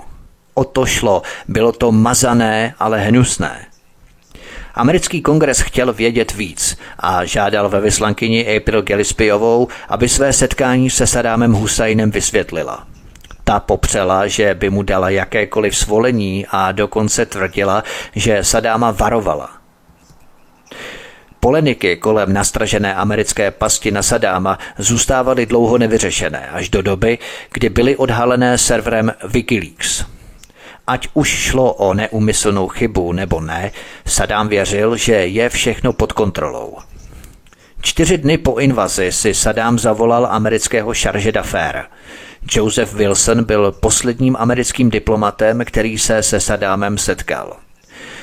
O to šlo, bylo to mazané, ale hnusné. Americký kongres chtěl vědět víc a žádal ve vyslankyni April Gillespieovou, aby své setkání se Sadámem Husajnem vysvětlila. Ta popřela, že by mu dala jakékoliv svolení a dokonce tvrdila, že Sadáma varovala. Poleniky kolem nastražené americké pasti na Sadáma zůstávaly dlouho nevyřešené až do doby, kdy byly odhalené serverem Wikileaks. Ať už šlo o neumyslnou chybu nebo ne, Sadám věřil, že je všechno pod kontrolou. Čtyři dny po invazi si Sadám zavolal amerického šarže d'affaires. Joseph Wilson byl posledním americkým diplomatem, který se se Sadámem setkal.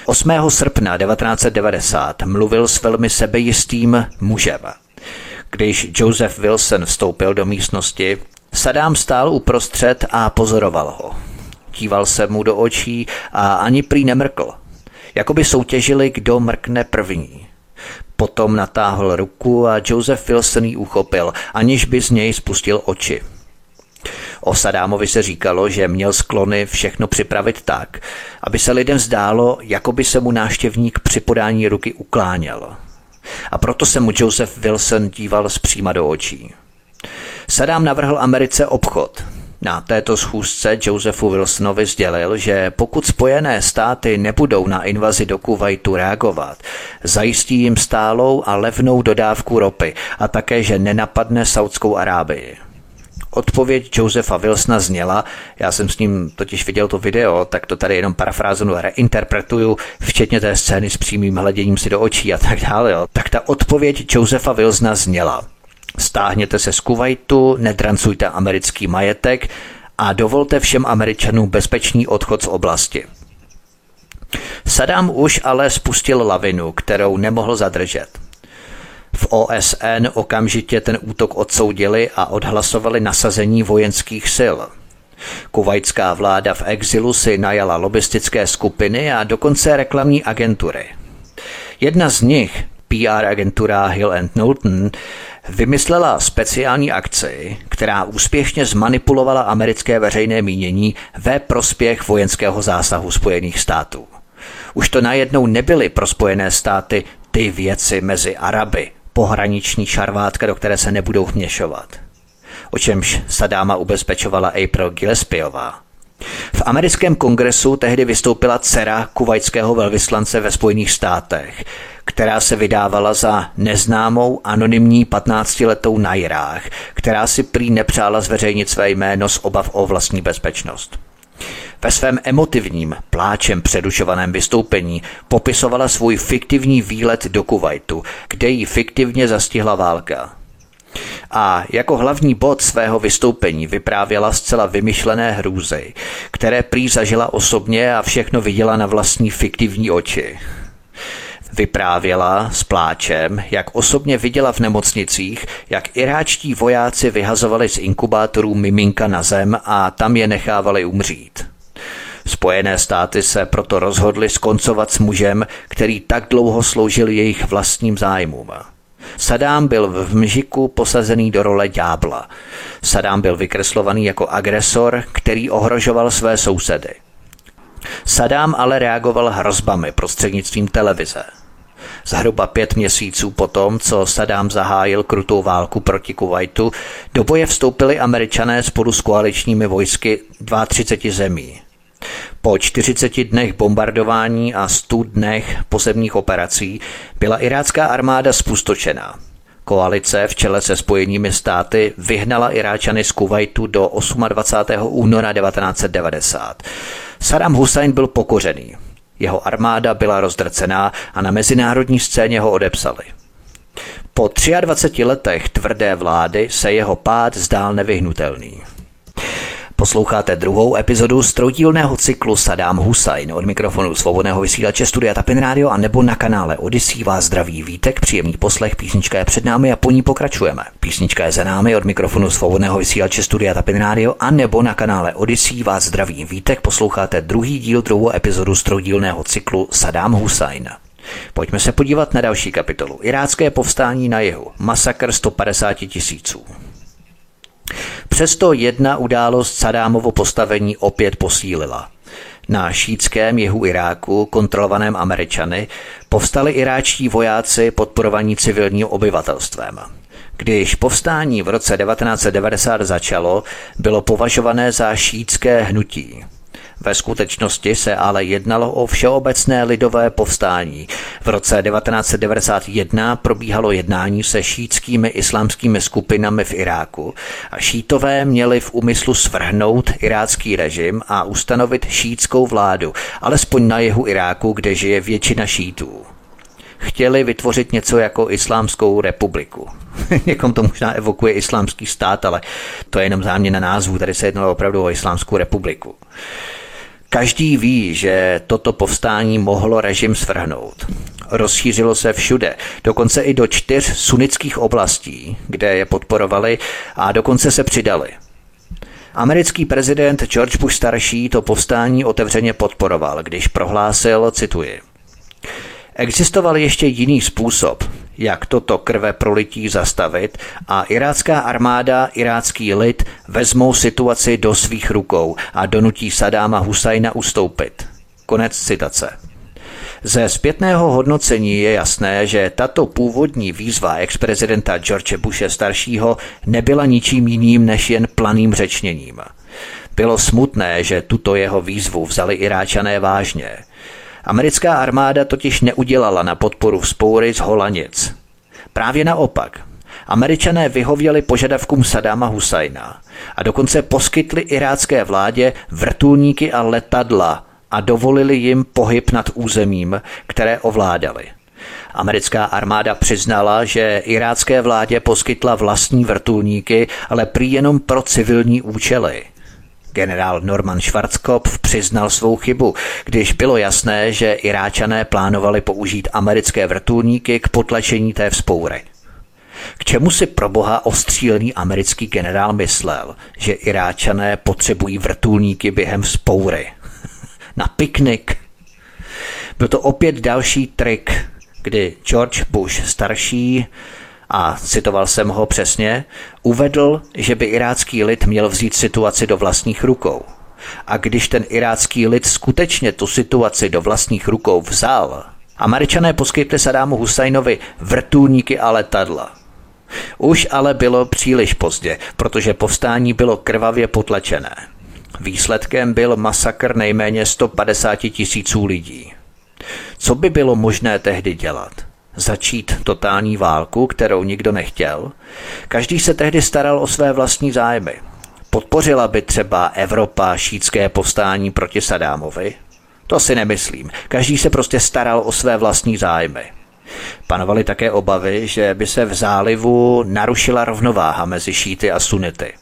8. srpna 1990 mluvil s velmi sebejistým mužem. Když Joseph Wilson vstoupil do místnosti, Sadám stál uprostřed a pozoroval ho. Díval se mu do očí a ani prý nemrkl. Jakoby soutěžili, kdo mrkne první. Potom natáhl ruku a Joseph Wilson ji uchopil, aniž by z něj spustil oči. O Sadámovi se říkalo, že měl sklony všechno připravit tak, aby se lidem zdálo, jako by se mu náštěvník při podání ruky ukláněl. A proto se mu Joseph Wilson díval zpříma do očí. Sadám navrhl Americe obchod. Na této schůzce Josephu Wilsonovi sdělil, že pokud Spojené státy nebudou na invazi do Kuwaitu reagovat, zajistí jim stálou a levnou dodávku ropy a také, že nenapadne Saudskou Arábii. Odpověď Josefa Wilsona zněla, já jsem s ním totiž viděl to video, tak to tady jenom parafrázu reinterpretuju, včetně té scény s přímým hleděním si do očí a tak dále. Jo. Tak ta odpověď Josefa Wilsona zněla. Stáhněte se z Kuwaitu, nedrancujte americký majetek a dovolte všem Američanům bezpečný odchod z oblasti. Saddam už ale spustil lavinu, kterou nemohl zadržet. V OSN okamžitě ten útok odsoudili a odhlasovali nasazení vojenských sil. Kuvajská vláda v exilu si najala lobistické skupiny a dokonce reklamní agentury. Jedna z nich, PR agentura Hill and Knowlton, vymyslela speciální akci, která úspěšně zmanipulovala americké veřejné mínění ve prospěch vojenského zásahu Spojených států. Už to najednou nebyly pro Spojené státy ty věci mezi Araby, pohraniční šarvátka, do které se nebudou vměšovat. O čemž Sadáma ubezpečovala April Gillespiová. V americkém kongresu tehdy vystoupila dcera kuvajského velvyslance ve Spojených státech, která se vydávala za neznámou anonymní 15-letou Najrách, která si prý nepřála zveřejnit své jméno z obav o vlastní bezpečnost. Ve svém emotivním, pláčem předušovaném vystoupení popisovala svůj fiktivní výlet do Kuwaitu, kde ji fiktivně zastihla válka. A jako hlavní bod svého vystoupení vyprávěla zcela vymyšlené hrůzy, které prý zažila osobně a všechno viděla na vlastní fiktivní oči. Vyprávěla s pláčem, jak osobně viděla v nemocnicích, jak iráčtí vojáci vyhazovali z inkubátorů miminka na zem a tam je nechávali umřít. Spojené státy se proto rozhodly skoncovat s mužem, který tak dlouho sloužil jejich vlastním zájmům. Sadám byl v mžiku posazený do role ďábla. Sadám byl vykreslovaný jako agresor, který ohrožoval své sousedy. Sadám ale reagoval hrozbami prostřednictvím televize. Zhruba pět měsíců potom, co Saddam zahájil krutou válku proti Kuwaitu, do boje vstoupili američané spolu s koaličními vojsky 32 zemí. Po 40 dnech bombardování a 100 dnech pozemních operací byla irácká armáda spustočená. Koalice v čele se spojenými státy vyhnala Iráčany z Kuwaitu do 28. února 1990. Saddam Hussein byl pokořený. Jeho armáda byla rozdrcená a na mezinárodní scéně ho odepsali. Po 23 letech tvrdé vlády se jeho pád zdál nevyhnutelný. Posloucháte druhou epizodu z troudílného cyklu Sadám Husajn od mikrofonu svobodného vysílače Studia Tapin Radio a nebo na kanále Odyssey vás zdraví vítek, příjemný poslech, písnička je před námi a po ní pokračujeme. Písnička je za námi od mikrofonu svobodného vysílače Studia Tapin Radio a nebo na kanále Odyssey vás zdraví vítek, posloucháte druhý díl, druhou epizodu z troudílného cyklu Sadám Husajn. Pojďme se podívat na další kapitolu. Irácké povstání na jihu. Masakr 150 tisíců. Přesto jedna událost Sadámovo postavení opět posílila. Na šítském jihu Iráku, kontrolovaném Američany, povstali iráčtí vojáci podporovaní civilním obyvatelstvem. Když povstání v roce 1990 začalo, bylo považované za šítské hnutí. Ve skutečnosti se ale jednalo o všeobecné lidové povstání. V roce 1991 probíhalo jednání se šítskými islámskými skupinami v Iráku a šítové měli v úmyslu svrhnout irácký režim a ustanovit šítskou vládu, alespoň na jihu Iráku, kde žije většina šítů chtěli vytvořit něco jako islámskou republiku. Někom to možná evokuje islámský stát, ale to je jenom záměna názvu, tady se jednalo opravdu o islámskou republiku. Každý ví, že toto povstání mohlo režim svrhnout. Rozšířilo se všude, dokonce i do čtyř sunnických oblastí, kde je podporovali a dokonce se přidali. Americký prezident George Bush starší to povstání otevřeně podporoval, když prohlásil, cituji, Existoval ještě jiný způsob, jak toto krve prolití zastavit a irácká armáda, irácký lid vezmou situaci do svých rukou a donutí Sadáma Husajna ustoupit. Konec citace. Ze zpětného hodnocení je jasné, že tato původní výzva ex-prezidenta George Bushe staršího nebyla ničím jiným než jen planým řečněním. Bylo smutné, že tuto jeho výzvu vzali Iráčané vážně – Americká armáda totiž neudělala na podporu vzpoury z hola nic. Právě naopak. Američané vyhověli požadavkům Sadáma Husajna a dokonce poskytli irácké vládě vrtulníky a letadla a dovolili jim pohyb nad územím, které ovládali. Americká armáda přiznala, že irácké vládě poskytla vlastní vrtulníky, ale prý jenom pro civilní účely – Generál Norman Schwarzkopf přiznal svou chybu, když bylo jasné, že Iráčané plánovali použít americké vrtulníky k potlačení té vzpoury. K čemu si pro boha ostřílený americký generál myslel, že Iráčané potřebují vrtulníky během vzpoury? Na piknik? Byl to opět další trik, kdy George Bush starší a citoval jsem ho přesně, uvedl, že by irácký lid měl vzít situaci do vlastních rukou. A když ten irácký lid skutečně tu situaci do vlastních rukou vzal, američané poskytli Sadámu Husajnovi vrtulníky a letadla. Už ale bylo příliš pozdě, protože povstání bylo krvavě potlačené. Výsledkem byl masakr nejméně 150 tisíců lidí. Co by bylo možné tehdy dělat? Začít totální válku, kterou nikdo nechtěl. Každý se tehdy staral o své vlastní zájmy. Podpořila by třeba Evropa šítské povstání proti Sadámovi? To si nemyslím. Každý se prostě staral o své vlastní zájmy. Panovaly také obavy, že by se v zálivu narušila rovnováha mezi šíty a sunity.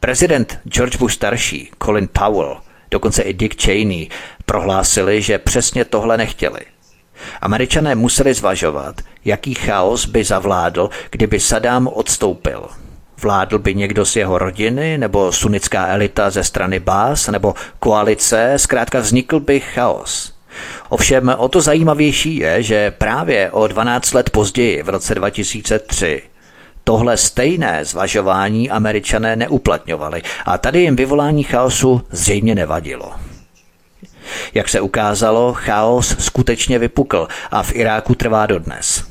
Prezident George Bush starší, Colin Powell, dokonce i Dick Cheney prohlásili, že přesně tohle nechtěli – Američané museli zvažovat, jaký chaos by zavládl, kdyby Saddam odstoupil. Vládl by někdo z jeho rodiny, nebo sunická elita ze strany Bás, nebo koalice, zkrátka vznikl by chaos. Ovšem o to zajímavější je, že právě o 12 let později, v roce 2003, tohle stejné zvažování američané neuplatňovali a tady jim vyvolání chaosu zřejmě nevadilo. Jak se ukázalo, chaos skutečně vypukl a v Iráku trvá dodnes.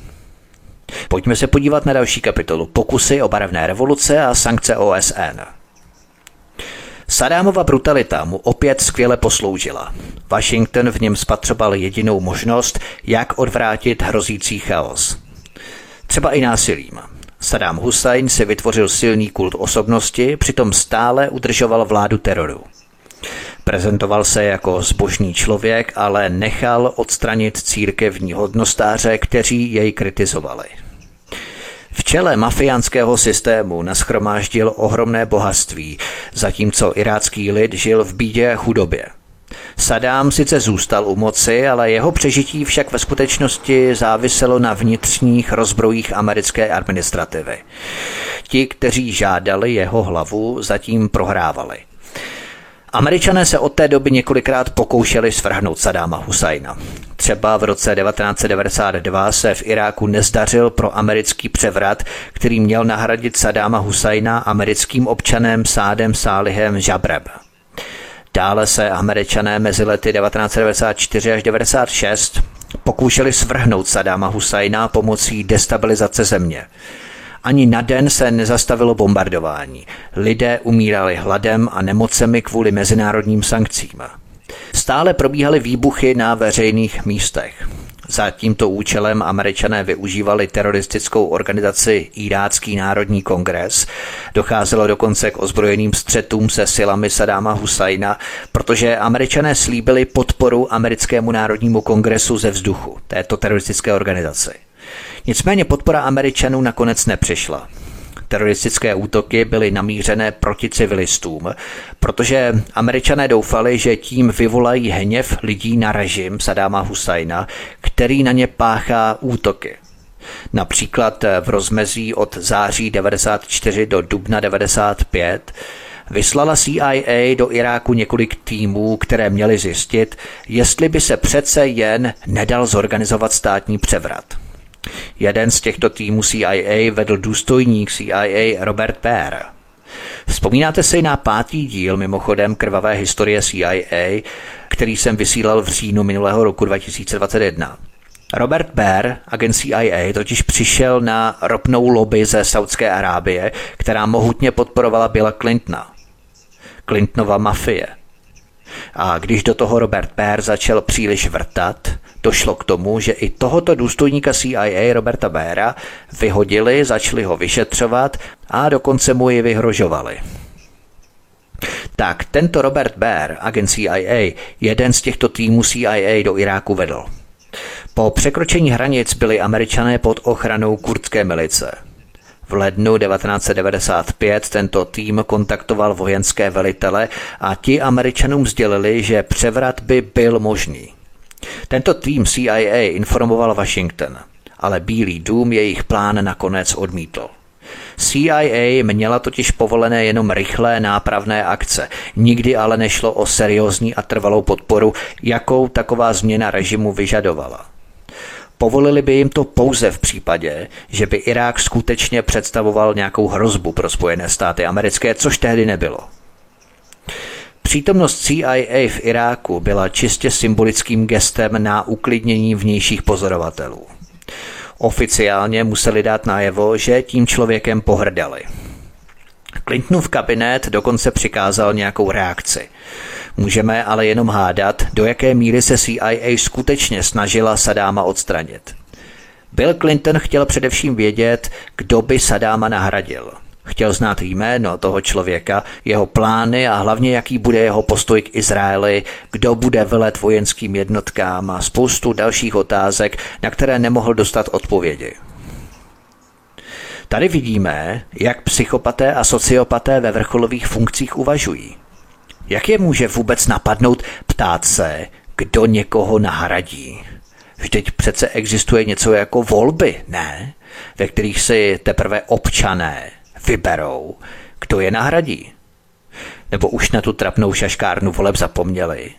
Pojďme se podívat na další kapitolu. Pokusy o barevné revoluce a sankce OSN. Sadámova brutalita mu opět skvěle posloužila. Washington v něm spatřoval jedinou možnost, jak odvrátit hrozící chaos. Třeba i násilím. Saddam Hussein si vytvořil silný kult osobnosti, přitom stále udržoval vládu teroru. Prezentoval se jako zbožný člověk, ale nechal odstranit církevní hodnostáře, kteří jej kritizovali. V čele mafiánského systému naschromáždil ohromné bohatství, zatímco irácký lid žil v bídě a chudobě. Sadám sice zůstal u moci, ale jeho přežití však ve skutečnosti záviselo na vnitřních rozbrojích americké administrativy. Ti, kteří žádali jeho hlavu, zatím prohrávali. Američané se od té doby několikrát pokoušeli svrhnout Sadáma Husajna. Třeba v roce 1992 se v Iráku nezdařil pro americký převrat, který měl nahradit Sadáma Husajna americkým občanem Sádem Sálihem Žabreb. Dále se američané mezi lety 1994 až 1996 pokoušeli svrhnout Sadáma Husajna pomocí destabilizace země. Ani na den se nezastavilo bombardování. Lidé umírali hladem a nemocemi kvůli mezinárodním sankcím. Stále probíhaly výbuchy na veřejných místech. Za tímto účelem američané využívali teroristickou organizaci Irácký národní kongres. Docházelo dokonce k ozbrojeným střetům se silami Sadáma Husajna, protože američané slíbili podporu americkému národnímu kongresu ze vzduchu této teroristické organizaci. Nicméně podpora Američanů nakonec nepřišla. Teroristické útoky byly namířené proti civilistům, protože američané doufali, že tím vyvolají hněv lidí na režim Sadáma Husajna, který na ně páchá útoky. Například v rozmezí od září 94 do dubna 95 vyslala CIA do Iráku několik týmů, které měly zjistit, jestli by se přece jen nedal zorganizovat státní převrat. Jeden z těchto týmů CIA vedl důstojník CIA Robert Pear. Vzpomínáte si na pátý díl mimochodem krvavé historie CIA, který jsem vysílal v říjnu minulého roku 2021. Robert Baer, agent CIA, totiž přišel na ropnou lobby ze Saudské Arábie, která mohutně podporovala Billa Clintona. Clintonova mafie. A když do toho Robert Baer začal příliš vrtat, Došlo k tomu, že i tohoto důstojníka CIA Roberta Béra vyhodili, začali ho vyšetřovat a dokonce mu ji vyhrožovali. Tak tento Robert Baer, agent CIA, jeden z těchto týmů CIA do Iráku vedl. Po překročení hranic byli američané pod ochranou kurdské milice. V lednu 1995 tento tým kontaktoval vojenské velitele a ti američanům sdělili, že převrat by byl možný. Tento tým CIA informoval Washington, ale Bílý dům jejich plán nakonec odmítl. CIA měla totiž povolené jenom rychlé nápravné akce, nikdy ale nešlo o seriózní a trvalou podporu, jakou taková změna režimu vyžadovala. Povolili by jim to pouze v případě, že by Irák skutečně představoval nějakou hrozbu pro Spojené státy americké, což tehdy nebylo. Přítomnost CIA v Iráku byla čistě symbolickým gestem na uklidnění vnějších pozorovatelů. Oficiálně museli dát najevo, že tím člověkem pohrdali. Clintonův kabinet dokonce přikázal nějakou reakci. Můžeme ale jenom hádat, do jaké míry se CIA skutečně snažila Sadáma odstranit. Bill Clinton chtěl především vědět, kdo by Sadáma nahradil – Chtěl znát jméno toho člověka, jeho plány a hlavně jaký bude jeho postoj k Izraeli, kdo bude velet vojenským jednotkám a spoustu dalších otázek, na které nemohl dostat odpovědi. Tady vidíme, jak psychopaté a sociopaté ve vrcholových funkcích uvažují. Jak je může vůbec napadnout ptát se, kdo někoho nahradí? Vždyť přece existuje něco jako volby, ne? Ve kterých si teprve občané vyberou, kdo je nahradí. Nebo už na tu trapnou šaškárnu voleb zapomněli.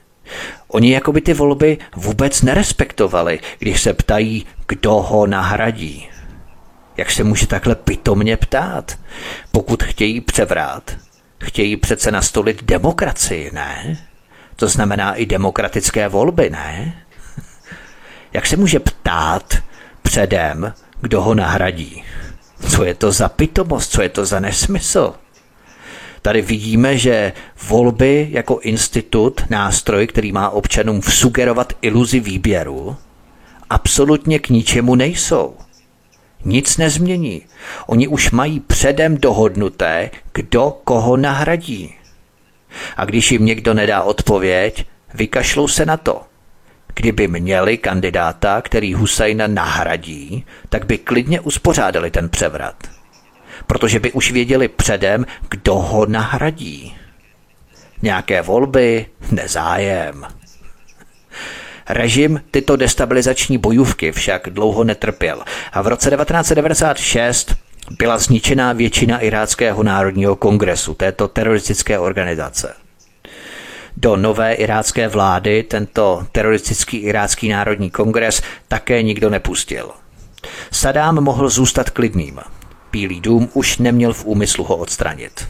Oni jako by ty volby vůbec nerespektovali, když se ptají, kdo ho nahradí. Jak se může takhle pitomně ptát? Pokud chtějí převrát, chtějí přece nastolit demokracii, ne? To znamená i demokratické volby, ne? Jak se může ptát předem, kdo ho nahradí? Co je to za pitomost, co je to za nesmysl? Tady vidíme, že volby jako institut, nástroj, který má občanům vsugerovat iluzi výběru, absolutně k ničemu nejsou. Nic nezmění. Oni už mají předem dohodnuté, kdo koho nahradí. A když jim někdo nedá odpověď, vykašlou se na to. Kdyby měli kandidáta, který Husajna nahradí, tak by klidně uspořádali ten převrat. Protože by už věděli předem, kdo ho nahradí. Nějaké volby, nezájem. Režim tyto destabilizační bojůvky však dlouho netrpěl a v roce 1996 byla zničená většina Iráckého národního kongresu, této teroristické organizace. Do nové irácké vlády tento teroristický irácký národní kongres také nikdo nepustil. Sadám mohl zůstat klidným. Bílý dům už neměl v úmyslu ho odstranit.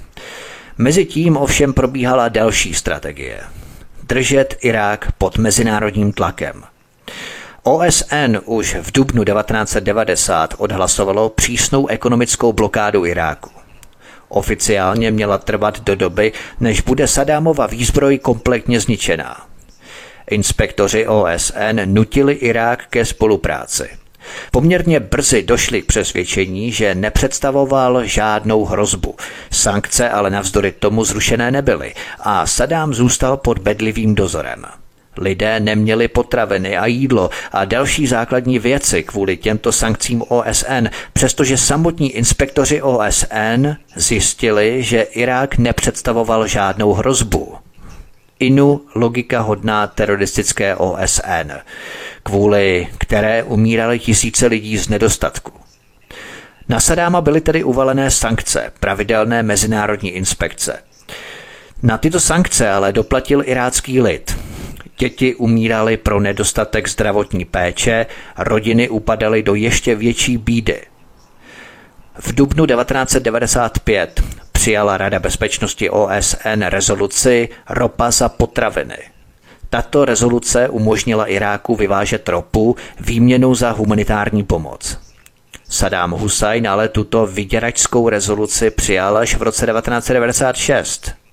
Mezitím ovšem probíhala další strategie držet Irák pod mezinárodním tlakem. OSN už v dubnu 1990 odhlasovalo přísnou ekonomickou blokádu Iráku. Oficiálně měla trvat do doby, než bude Sadámova výzbroj kompletně zničená. Inspektoři OSN nutili Irák ke spolupráci – Poměrně brzy došli k přesvědčení, že nepředstavoval žádnou hrozbu. Sankce ale navzdory tomu zrušené nebyly a Sadám zůstal pod bedlivým dozorem. Lidé neměli potraviny a jídlo a další základní věci kvůli těmto sankcím OSN, přestože samotní inspektoři OSN zjistili, že Irák nepředstavoval žádnou hrozbu. Inu logika hodná teroristické OSN kvůli které umírali tisíce lidí z nedostatku. Na Sadáma byly tedy uvalené sankce, pravidelné mezinárodní inspekce. Na tyto sankce ale doplatil irácký lid. Děti umíraly pro nedostatek zdravotní péče, rodiny upadaly do ještě větší bídy. V dubnu 1995 přijala Rada bezpečnosti OSN rezoluci Ropa za potraviny – tato rezoluce umožnila Iráku vyvážet ropu výměnou za humanitární pomoc. Saddam Hussein ale tuto vyděračskou rezoluci přijal až v roce 1996.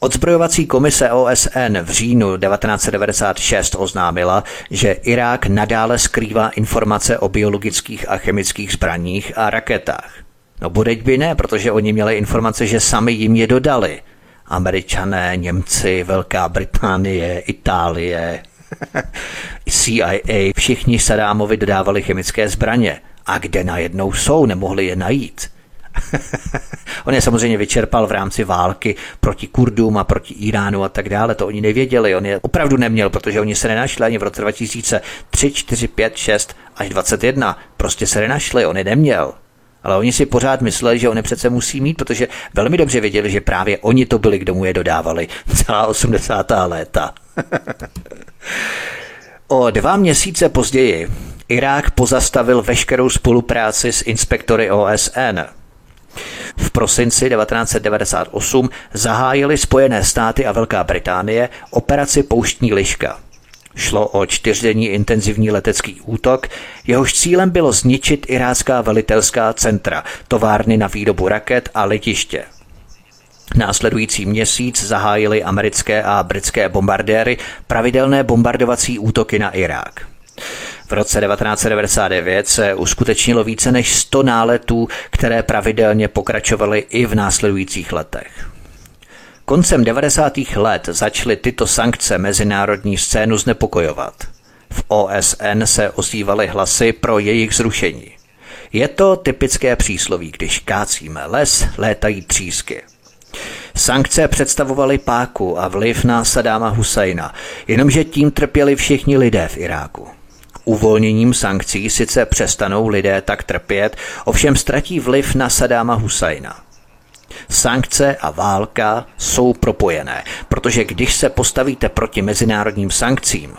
Odzbrojovací komise OSN v říjnu 1996 oznámila, že Irák nadále skrývá informace o biologických a chemických zbraních a raketách. No budeť by ne, protože oni měli informace, že sami jim je dodali – Američané, Němci, Velká Británie, Itálie, CIA, všichni Sadámovi dodávali chemické zbraně. A kde najednou jsou, nemohli je najít. On je samozřejmě vyčerpal v rámci války proti Kurdům a proti Iránu a tak dále. To oni nevěděli. On je opravdu neměl, protože oni se nenašli ani v roce 2003, 4, 5, 6 až 21. Prostě se nenašli, on je neměl. Ale oni si pořád mysleli, že oni přece musí mít, protože velmi dobře věděli, že právě oni to byli, kdo mu je dodávali celá 80. léta. o dva měsíce později Irák pozastavil veškerou spolupráci s inspektory OSN. V prosinci 1998 zahájili Spojené státy a Velká Británie operaci Pouštní liška – Šlo o čtyřdenní intenzivní letecký útok, jehož cílem bylo zničit irácká velitelská centra, továrny na výrobu raket a letiště. Následující měsíc zahájili americké a britské bombardéry pravidelné bombardovací útoky na Irák. V roce 1999 se uskutečnilo více než 100 náletů, které pravidelně pokračovaly i v následujících letech. Koncem 90. let začaly tyto sankce mezinárodní scénu znepokojovat. V OSN se ozývaly hlasy pro jejich zrušení. Je to typické přísloví, když kácíme les, létají třísky. Sankce představovaly páku a vliv na Sadáma Husajna, jenomže tím trpěli všichni lidé v Iráku. Uvolněním sankcí sice přestanou lidé tak trpět, ovšem ztratí vliv na Sadáma Husajna. Sankce a válka jsou propojené, protože když se postavíte proti mezinárodním sankcím,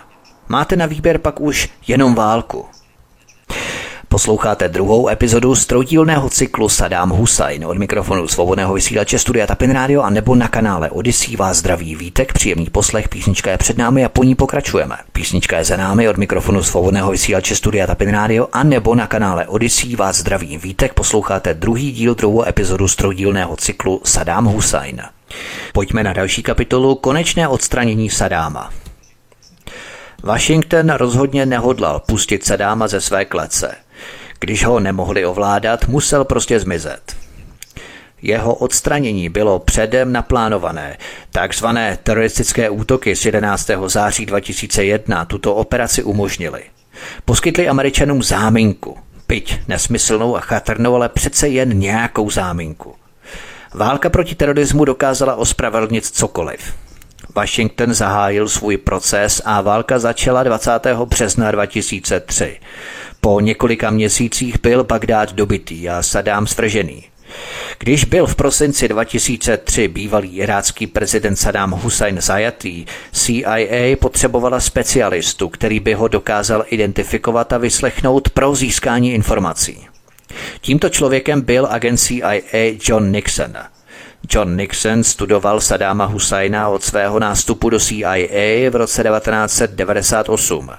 máte na výběr pak už jenom válku. Posloucháte druhou epizodu z troudílného cyklu Sadám Husajn. Od mikrofonu svobodného vysílače Studia Tapin Radio a nebo na kanále Odyssey vás zdraví vítek, příjemný poslech, písnička je před námi a po ní pokračujeme. Písnička je za námi od mikrofonu svobodného vysílače Studia Tapin Radio a nebo na kanále Odyssey vás zdraví vítek, posloucháte druhý díl druhou epizodu z troudílného cyklu Sadám Husajn. Pojďme na další kapitolu Konečné odstranění Sadáma. Washington rozhodně nehodlal pustit Sadáma ze své klece. Když ho nemohli ovládat, musel prostě zmizet. Jeho odstranění bylo předem naplánované. Takzvané teroristické útoky z 11. září 2001 tuto operaci umožnili. Poskytli američanům záminku, byť nesmyslnou a chatrnou, ale přece jen nějakou záminku. Válka proti terorismu dokázala ospravedlnit cokoliv. Washington zahájil svůj proces a válka začala 20. března 2003. Po několika měsících byl Bagdád dobitý a Saddam svržený. Když byl v prosinci 2003 bývalý irácký prezident Saddam Hussein zajatý, CIA potřebovala specialistu, který by ho dokázal identifikovat a vyslechnout pro získání informací. Tímto člověkem byl agent CIA John Nixon – John Nixon studoval Sadáma Husajna od svého nástupu do CIA v roce 1998.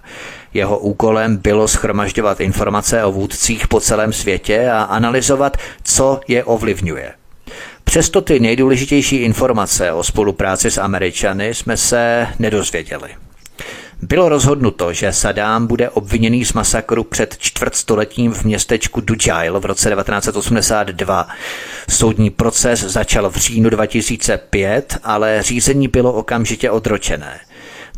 Jeho úkolem bylo schromažďovat informace o vůdcích po celém světě a analyzovat, co je ovlivňuje. Přesto ty nejdůležitější informace o spolupráci s Američany jsme se nedozvěděli. Bylo rozhodnuto, že Saddam bude obviněný z masakru před čtvrtstoletím v městečku Dujail v roce 1982. Soudní proces začal v říjnu 2005, ale řízení bylo okamžitě odročené.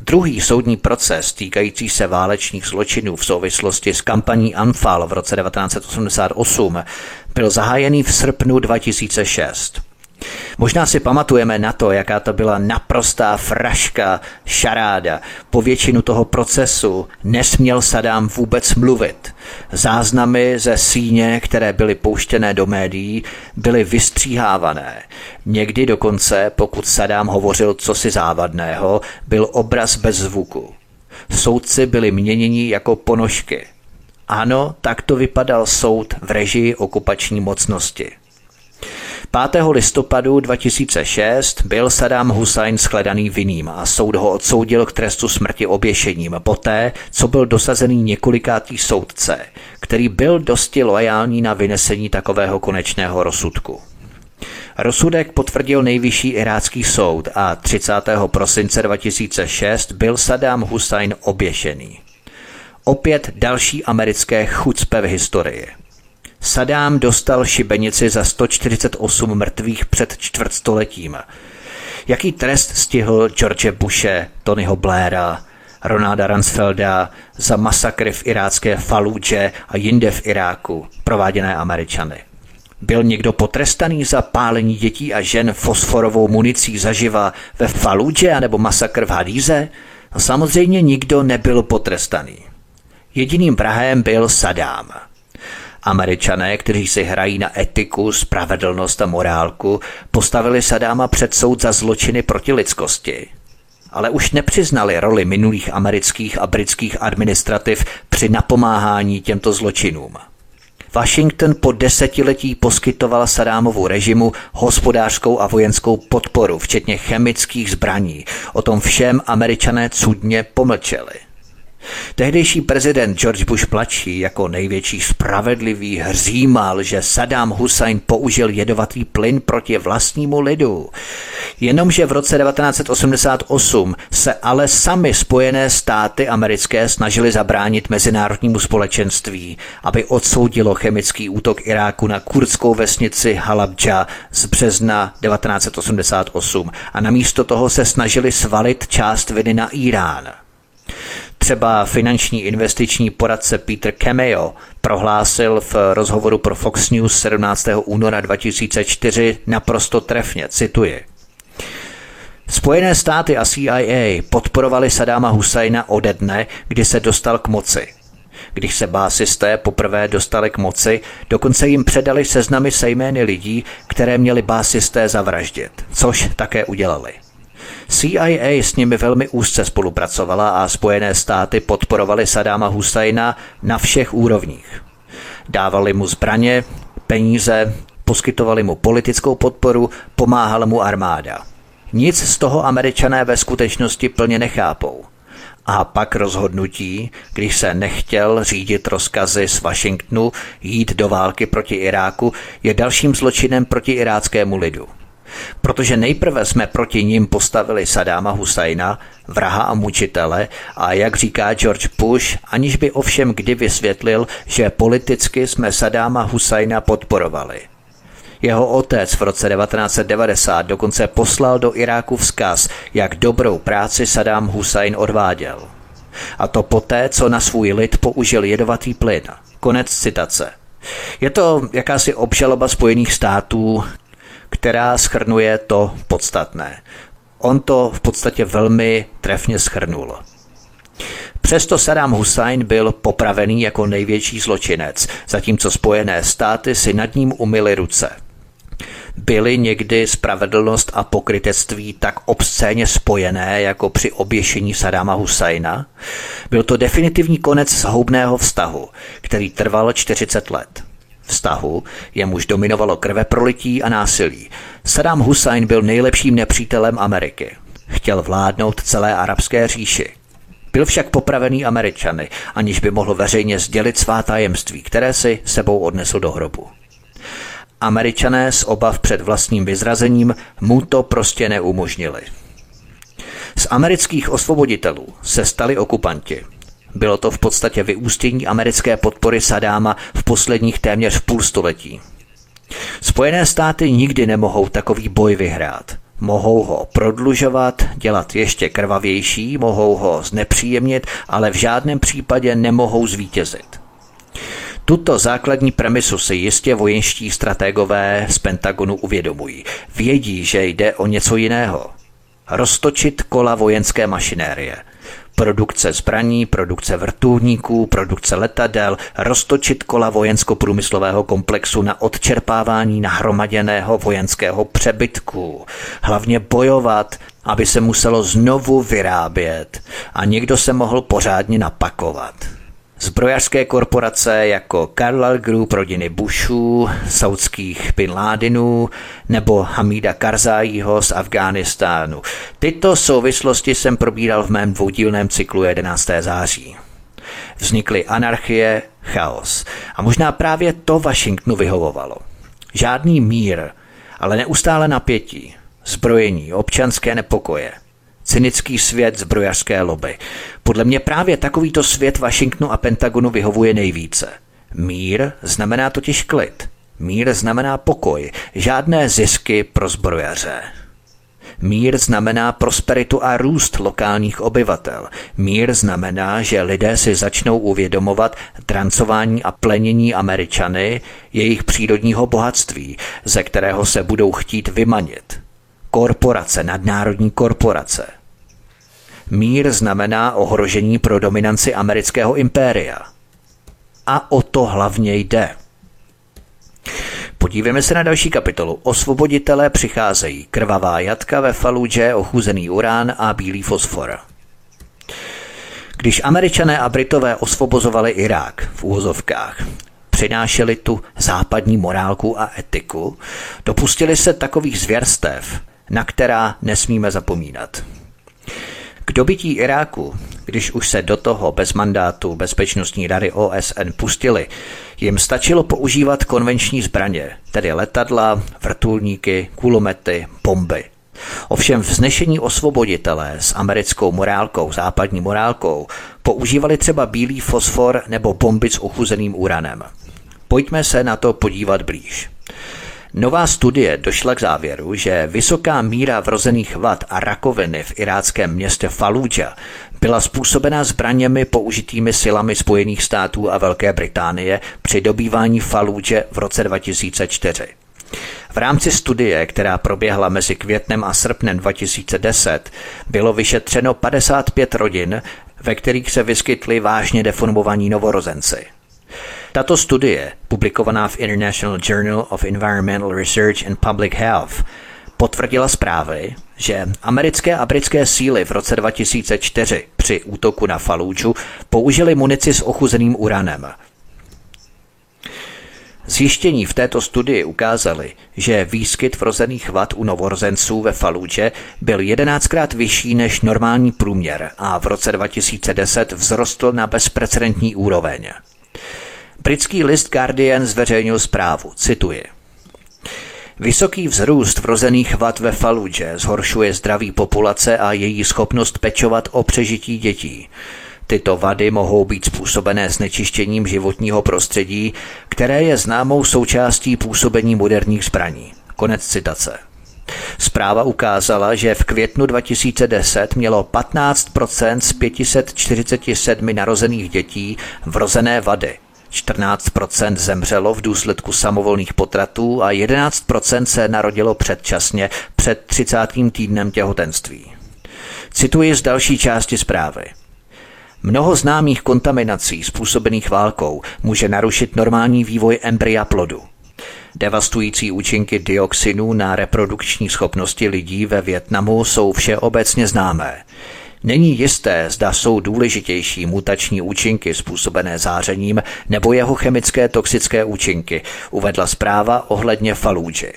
Druhý soudní proces týkající se válečných zločinů v souvislosti s kampaní Anfal v roce 1988 byl zahájený v srpnu 2006. Možná si pamatujeme na to, jaká to byla naprostá fraška, šaráda. Po většinu toho procesu nesměl Sadám vůbec mluvit. Záznamy ze síně, které byly pouštěné do médií, byly vystříhávané. Někdy dokonce, pokud Sadám hovořil cosi závadného, byl obraz bez zvuku. Soudci byli měněni jako ponožky. Ano, tak to vypadal soud v režii okupační mocnosti. 5. listopadu 2006 byl Saddam Hussein shledaný vinným a soud ho odsoudil k trestu smrti oběšením poté, co byl dosazený několikátý soudce, který byl dosti loajální na vynesení takového konečného rozsudku. Rozsudek potvrdil nejvyšší irácký soud a 30. prosince 2006 byl Saddam Hussein oběšený. Opět další americké chucpe v historii. Sadám dostal šibenici za 148 mrtvých před čtvrtstoletím. Jaký trest stihl George Bushe, Tonyho Blaira, Ronalda Ransfelda za masakry v irácké Faludže a jinde v Iráku, prováděné Američany? Byl někdo potrestaný za pálení dětí a žen fosforovou municí zaživa ve Faludže anebo masakr v Hadíze? Samozřejmě nikdo nebyl potrestaný. Jediným Prahem byl Sadám. Američané, kteří si hrají na etiku, spravedlnost a morálku, postavili Sadáma před soud za zločiny proti lidskosti. Ale už nepřiznali roli minulých amerických a britských administrativ při napomáhání těmto zločinům. Washington po desetiletí poskytoval Sadámovu režimu hospodářskou a vojenskou podporu, včetně chemických zbraní. O tom všem američané cudně pomlčeli. Tehdejší prezident George Bush mladší jako největší spravedlivý hřímal, že Saddam Hussein použil jedovatý plyn proti vlastnímu lidu. Jenomže v roce 1988 se ale sami Spojené státy americké snažili zabránit mezinárodnímu společenství, aby odsoudilo chemický útok Iráku na kurdskou vesnici Halabja z března 1988 a namísto toho se snažili svalit část viny na Irán. Třeba finanční investiční poradce Peter Cameo prohlásil v rozhovoru pro Fox News 17. února 2004 naprosto trefně, cituji. Spojené státy a CIA podporovali Sadáma Husajna ode dne, kdy se dostal k moci. Když se básisté poprvé dostali k moci, dokonce jim předali seznamy se jmény lidí, které měli básisté zavraždit, což také udělali. CIA s nimi velmi úzce spolupracovala a Spojené státy podporovaly Sadáma Husajna na všech úrovních. Dávali mu zbraně, peníze, poskytovali mu politickou podporu, pomáhala mu armáda. Nic z toho američané ve skutečnosti plně nechápou. A pak rozhodnutí, když se nechtěl řídit rozkazy z Washingtonu jít do války proti Iráku, je dalším zločinem proti iráckému lidu. Protože nejprve jsme proti ním postavili Sadáma Husajna, vraha a mučitele, a jak říká George Bush, aniž by ovšem kdy vysvětlil, že politicky jsme Sadáma Husajna podporovali. Jeho otec v roce 1990 dokonce poslal do Iráku vzkaz, jak dobrou práci Saddam Hussein odváděl. A to poté, co na svůj lid použil jedovatý plyn. Konec citace. Je to jakási obžaloba Spojených států, která schrnuje to podstatné. On to v podstatě velmi trefně schrnul. Přesto Saddam Hussein byl popravený jako největší zločinec, zatímco Spojené státy si nad ním umyly ruce – byly někdy spravedlnost a pokrytectví tak obscéně spojené jako při oběšení Sadáma Husajna? Byl to definitivní konec zhoubného vztahu, který trval 40 let. Vztahu, jemuž dominovalo krve prolití a násilí. Saddam Hussein byl nejlepším nepřítelem Ameriky. Chtěl vládnout celé arabské říši. Byl však popravený Američany, aniž by mohl veřejně sdělit svá tajemství, které si sebou odnesl do hrobu. Američané z obav před vlastním vyzrazením mu to prostě neumožnili. Z amerických osvoboditelů se stali okupanti. Bylo to v podstatě vyústění americké podpory Sadáma v posledních téměř půl století. Spojené státy nikdy nemohou takový boj vyhrát. Mohou ho prodlužovat, dělat ještě krvavější, mohou ho znepříjemnit, ale v žádném případě nemohou zvítězit. Tuto základní premisu si jistě vojenští strategové z Pentagonu uvědomují. Vědí, že jde o něco jiného. Roztočit kola vojenské mašinérie. Produkce zbraní, produkce vrtulníků, produkce letadel, roztočit kola vojensko-průmyslového komplexu na odčerpávání nahromaděného vojenského přebytku. Hlavně bojovat, aby se muselo znovu vyrábět a někdo se mohl pořádně napakovat. Zbrojařské korporace jako Carlyle Group rodiny Bushů, saudských Bin Ladenů nebo Hamida Karzájího z Afghánistánu. Tyto souvislosti jsem probíral v mém dvoudílném cyklu 11. září. Vznikly anarchie, chaos. A možná právě to Washingtonu vyhovovalo. Žádný mír, ale neustále napětí, zbrojení, občanské nepokoje – cynický svět zbrojařské lobby. Podle mě právě takovýto svět Washingtonu a Pentagonu vyhovuje nejvíce. Mír znamená totiž klid. Mír znamená pokoj, žádné zisky pro zbrojaře. Mír znamená prosperitu a růst lokálních obyvatel. Mír znamená, že lidé si začnou uvědomovat trancování a plenění Američany, jejich přírodního bohatství, ze kterého se budou chtít vymanit. Korporace, nadnárodní korporace. Mír znamená ohrožení pro dominanci amerického impéria. A o to hlavně jde. Podívejme se na další kapitolu. Osvoboditelé přicházejí. Krvavá jatka ve Faludže, ochuzený urán a bílý fosfor. Když američané a britové osvobozovali Irák v úvozovkách, přinášeli tu západní morálku a etiku, dopustili se takových zvěrstev, na která nesmíme zapomínat. K dobytí Iráku, když už se do toho bez mandátu Bezpečnostní rady OSN pustili, jim stačilo používat konvenční zbraně, tedy letadla, vrtulníky, kulomety, bomby. Ovšem vznešení osvoboditelé s americkou morálkou, západní morálkou, používali třeba bílý fosfor nebo bomby s ochuzeným uranem. Pojďme se na to podívat blíž. Nová studie došla k závěru, že vysoká míra vrozených vad a rakoviny v iráckém městě Fallujah byla způsobena zbraněmi použitými silami Spojených států a Velké Británie při dobývání Fallujah v roce 2004. V rámci studie, která proběhla mezi květnem a srpnem 2010, bylo vyšetřeno 55 rodin, ve kterých se vyskytli vážně deformovaní novorozenci. Tato studie, publikovaná v International Journal of Environmental Research and Public Health, potvrdila zprávy, že americké a britské síly v roce 2004 při útoku na Fallujah použili munici s ochuzeným uranem. Zjištění v této studii ukázaly, že výskyt vrozených vad u novorozenců ve Faludže byl jedenáctkrát vyšší než normální průměr a v roce 2010 vzrostl na bezprecedentní úroveň. Britský list Guardian zveřejnil zprávu, cituji. Vysoký vzrůst vrozených vad ve Faludže zhoršuje zdraví populace a její schopnost pečovat o přežití dětí. Tyto vady mohou být způsobené znečištěním životního prostředí, které je známou součástí působení moderních zbraní. Konec citace. Zpráva ukázala, že v květnu 2010 mělo 15% z 547 narozených dětí vrozené vady. 14% zemřelo v důsledku samovolných potratů a 11% se narodilo předčasně před 30. týdnem těhotenství. Cituji z další části zprávy. Mnoho známých kontaminací způsobených válkou může narušit normální vývoj embrya plodu. Devastující účinky dioxinů na reprodukční schopnosti lidí ve Větnamu jsou všeobecně známé. Není jisté, zda jsou důležitější mutační účinky způsobené zářením nebo jeho chemické toxické účinky, uvedla zpráva ohledně Falúži.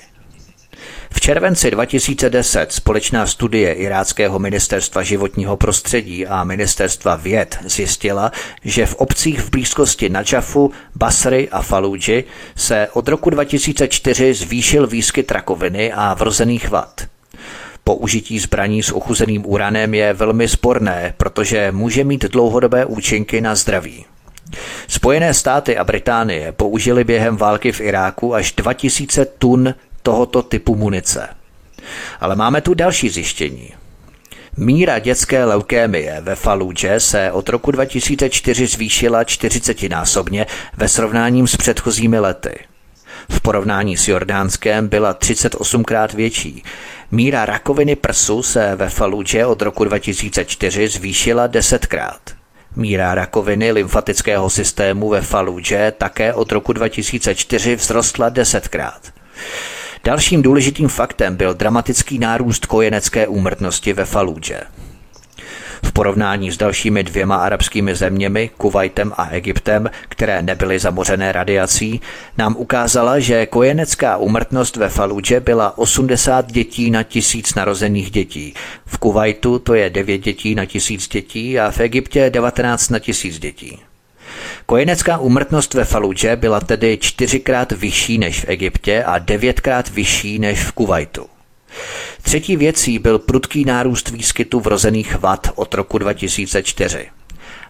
V červenci 2010 společná studie Iráckého ministerstva životního prostředí a ministerstva věd zjistila, že v obcích v blízkosti Najafu, Basry a Faluji se od roku 2004 zvýšil výskyt rakoviny a vrozených vad. Použití zbraní s ochuzeným uranem je velmi sporné, protože může mít dlouhodobé účinky na zdraví. Spojené státy a Británie použili během války v Iráku až 2000 tun tohoto typu munice. Ale máme tu další zjištění. Míra dětské leukémie ve Faludže se od roku 2004 zvýšila 40násobně ve srovnání s předchozími lety. V porovnání s Jordánskem byla 38krát větší. Míra rakoviny prsu se ve Faludže od roku 2004 zvýšila desetkrát. Míra rakoviny lymfatického systému ve Faludže také od roku 2004 vzrostla desetkrát. Dalším důležitým faktem byl dramatický nárůst kojenecké úmrtnosti ve Faludže. V porovnání s dalšími dvěma arabskými zeměmi, Kuwaitem a Egyptem, které nebyly zamořené radiací, nám ukázala, že kojenecká úmrtnost ve Faludže byla 80 dětí na tisíc narozených dětí. V Kuwaitu to je 9 dětí na tisíc dětí a v Egyptě 19 na tisíc dětí. Kojenecká úmrtnost ve Faludže byla tedy čtyřikrát vyšší než v Egyptě a devětkrát vyšší než v Kuwaitu. Třetí věcí byl prudký nárůst výskytu vrozených vad od roku 2004.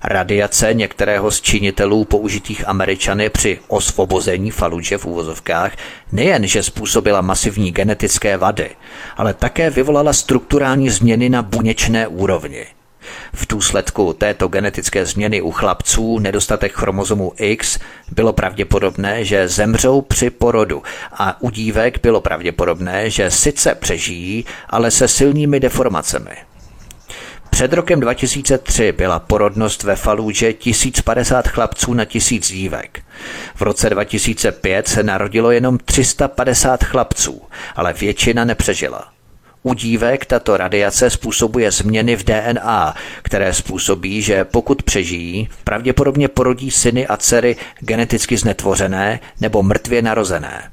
Radiace některého z činitelů použitých Američany při osvobození Faludže v úvozovkách nejen, že způsobila masivní genetické vady, ale také vyvolala strukturální změny na buněčné úrovni – v důsledku této genetické změny u chlapců nedostatek chromozomu X bylo pravděpodobné, že zemřou při porodu a u dívek bylo pravděpodobné, že sice přežijí, ale se silnými deformacemi. Před rokem 2003 byla porodnost ve Falúže 1050 chlapců na tisíc dívek. V roce 2005 se narodilo jenom 350 chlapců, ale většina nepřežila. U dívek tato radiace způsobuje změny v DNA, které způsobí, že pokud přežijí, pravděpodobně porodí syny a dcery geneticky znetvořené nebo mrtvě narozené.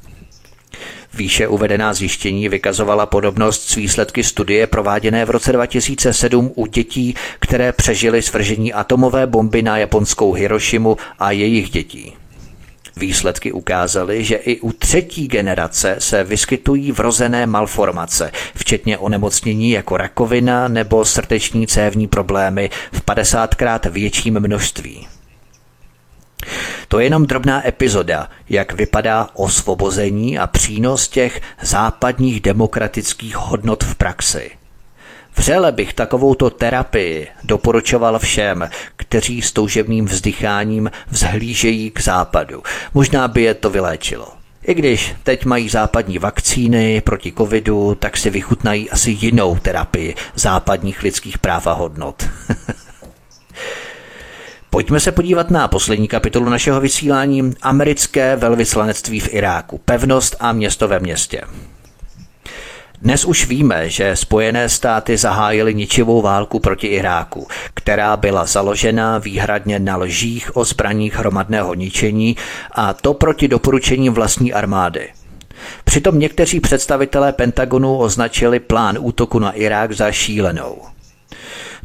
Výše uvedená zjištění vykazovala podobnost s výsledky studie prováděné v roce 2007 u dětí, které přežily svržení atomové bomby na japonskou Hirošimu a jejich dětí. Výsledky ukázaly, že i u třetí generace se vyskytují vrozené malformace, včetně onemocnění jako rakovina nebo srdeční cévní problémy v 50krát větším množství. To je jenom drobná epizoda, jak vypadá osvobození a přínos těch západních demokratických hodnot v praxi. Vřele bych takovouto terapii doporučoval všem, kteří s toužebným vzdycháním vzhlížejí k západu. Možná by je to vyléčilo. I když teď mají západní vakcíny proti covidu, tak si vychutnají asi jinou terapii západních lidských práv a hodnot. Pojďme se podívat na poslední kapitolu našeho vysílání Americké velvyslanectví v Iráku. Pevnost a město ve městě. Dnes už víme, že Spojené státy zahájily ničivou válku proti Iráku, která byla založena výhradně na lžích o zbraních hromadného ničení a to proti doporučení vlastní armády. Přitom někteří představitelé Pentagonu označili plán útoku na Irák za šílenou.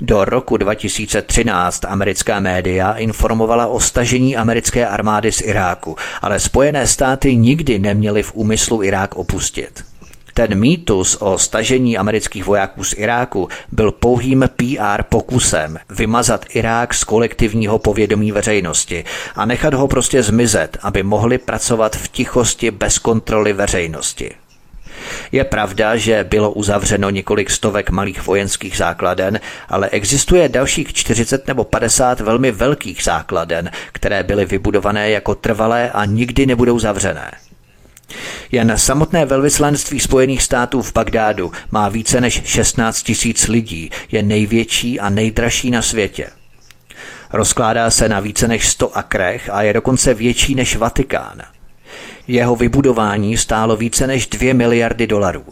Do roku 2013 americká média informovala o stažení americké armády z Iráku, ale Spojené státy nikdy neměly v úmyslu Irák opustit. Ten mýtus o stažení amerických vojáků z Iráku byl pouhým PR pokusem vymazat Irák z kolektivního povědomí veřejnosti a nechat ho prostě zmizet, aby mohli pracovat v tichosti bez kontroly veřejnosti. Je pravda, že bylo uzavřeno několik stovek malých vojenských základen, ale existuje dalších 40 nebo 50 velmi velkých základen, které byly vybudované jako trvalé a nikdy nebudou zavřené. Jen samotné velvyslanství Spojených států v Bagdádu má více než 16 tisíc lidí, je největší a nejdražší na světě. Rozkládá se na více než 100 akrech a je dokonce větší než Vatikán. Jeho vybudování stálo více než 2 miliardy dolarů.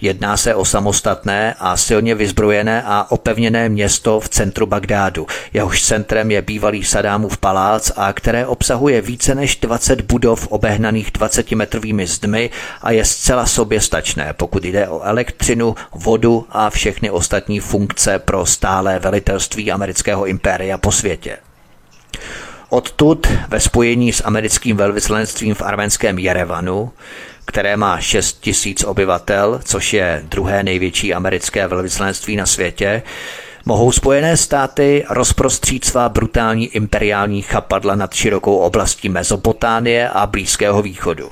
Jedná se o samostatné a silně vyzbrojené a opevněné město v centru Bagdádu. Jehož centrem je bývalý Sadámův palác a které obsahuje více než 20 budov obehnaných 20-metrovými zdmi a je zcela soběstačné, pokud jde o elektřinu, vodu a všechny ostatní funkce pro stálé velitelství amerického impéria po světě. Odtud ve spojení s americkým velvyslanectvím v arménském Jerevanu které má 6 tisíc obyvatel, což je druhé největší americké velvyslanectví na světě, mohou Spojené státy rozprostřít svá brutální imperiální chapadla nad širokou oblastí Mezopotánie a Blízkého východu.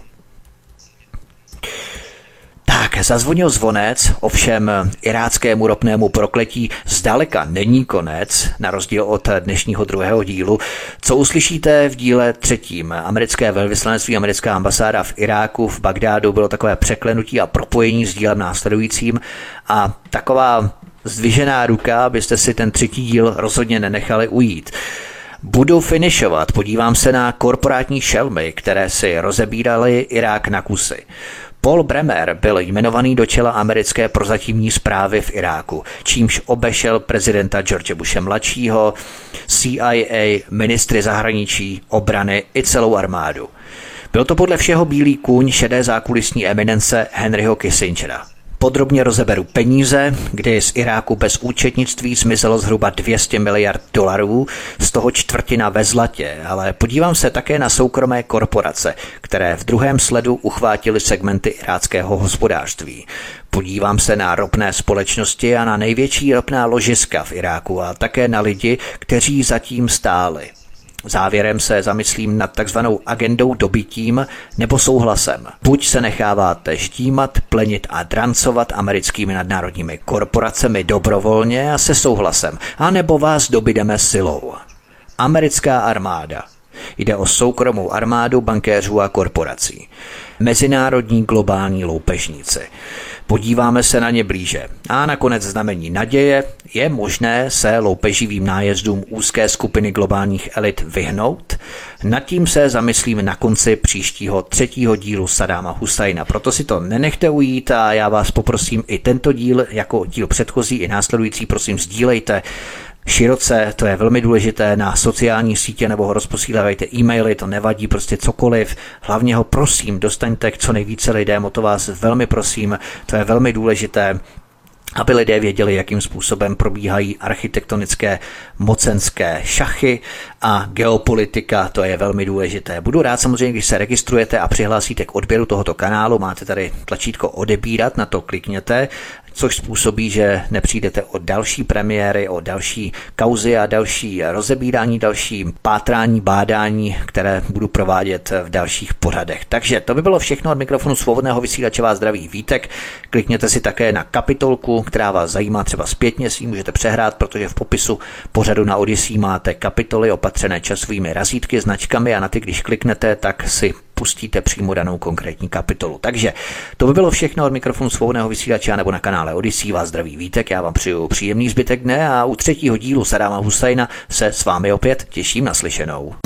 Tak, zazvonil zvonec, ovšem iráckému ropnému prokletí zdaleka není konec, na rozdíl od dnešního druhého dílu. Co uslyšíte v díle třetím? Americké velvyslanectví, americká ambasáda v Iráku, v Bagdádu bylo takové překlenutí a propojení s dílem následujícím a taková zdvižená ruka, abyste si ten třetí díl rozhodně nenechali ujít. Budu finišovat, podívám se na korporátní šelmy, které si rozebírali Irák na kusy. Paul Bremer byl jmenovaný do čela americké prozatímní zprávy v Iráku, čímž obešel prezidenta George Bushe mladšího, CIA, ministry zahraničí, obrany i celou armádu. Byl to podle všeho bílý kůň šedé zákulisní eminence Henryho Kissingera. Podrobně rozeberu peníze, kdy z Iráku bez účetnictví zmizelo zhruba 200 miliard dolarů, z toho čtvrtina ve zlatě, ale podívám se také na soukromé korporace, které v druhém sledu uchvátily segmenty iráckého hospodářství. Podívám se na ropné společnosti a na největší ropná ložiska v Iráku a také na lidi, kteří zatím stáli. Závěrem se zamyslím nad takzvanou agendou dobytím nebo souhlasem. Buď se necháváte štímat, plenit a drancovat americkými nadnárodními korporacemi dobrovolně a se souhlasem, anebo vás dobydeme silou. Americká armáda. Jde o soukromou armádu bankéřů a korporací. Mezinárodní globální loupežníci. Podíváme se na ně blíže. A nakonec znamení naděje je možné se loupeživým nájezdům úzké skupiny globálních elit vyhnout. Nad tím se zamyslím na konci příštího třetího dílu Sadáma Husajna. Proto si to nenechte ujít a já vás poprosím i tento díl, jako díl předchozí i následující, prosím sdílejte široce, to je velmi důležité, na sociální sítě nebo ho rozposílávajte e-maily, to nevadí, prostě cokoliv. Hlavně ho prosím, dostaňte k co nejvíce lidem, o to vás velmi prosím, to je velmi důležité aby lidé věděli, jakým způsobem probíhají architektonické mocenské šachy a geopolitika, to je velmi důležité. Budu rád samozřejmě, když se registrujete a přihlásíte k odběru tohoto kanálu, máte tady tlačítko odebírat, na to klikněte, což způsobí, že nepřijdete o další premiéry, o další kauzy a další rozebírání, další pátrání, bádání, které budu provádět v dalších pořadech. Takže to by bylo všechno od mikrofonu svobodného vysílače vás zdraví Vítek. Klikněte si také na kapitolku, která vás zajímá třeba zpětně, si můžete přehrát, protože v popisu pořadu na Odyssey máte kapitoly opatřené časovými razítky, značkami a na ty, když kliknete, tak si pustíte přímo danou konkrétní kapitolu. Takže to by bylo všechno od mikrofonu svobodného vysílače nebo na kanále Odyssey. Vás zdraví Vítek, já vám přeju příjemný zbytek dne a u třetího dílu Sadáma Husajna se s vámi opět těším na slyšenou.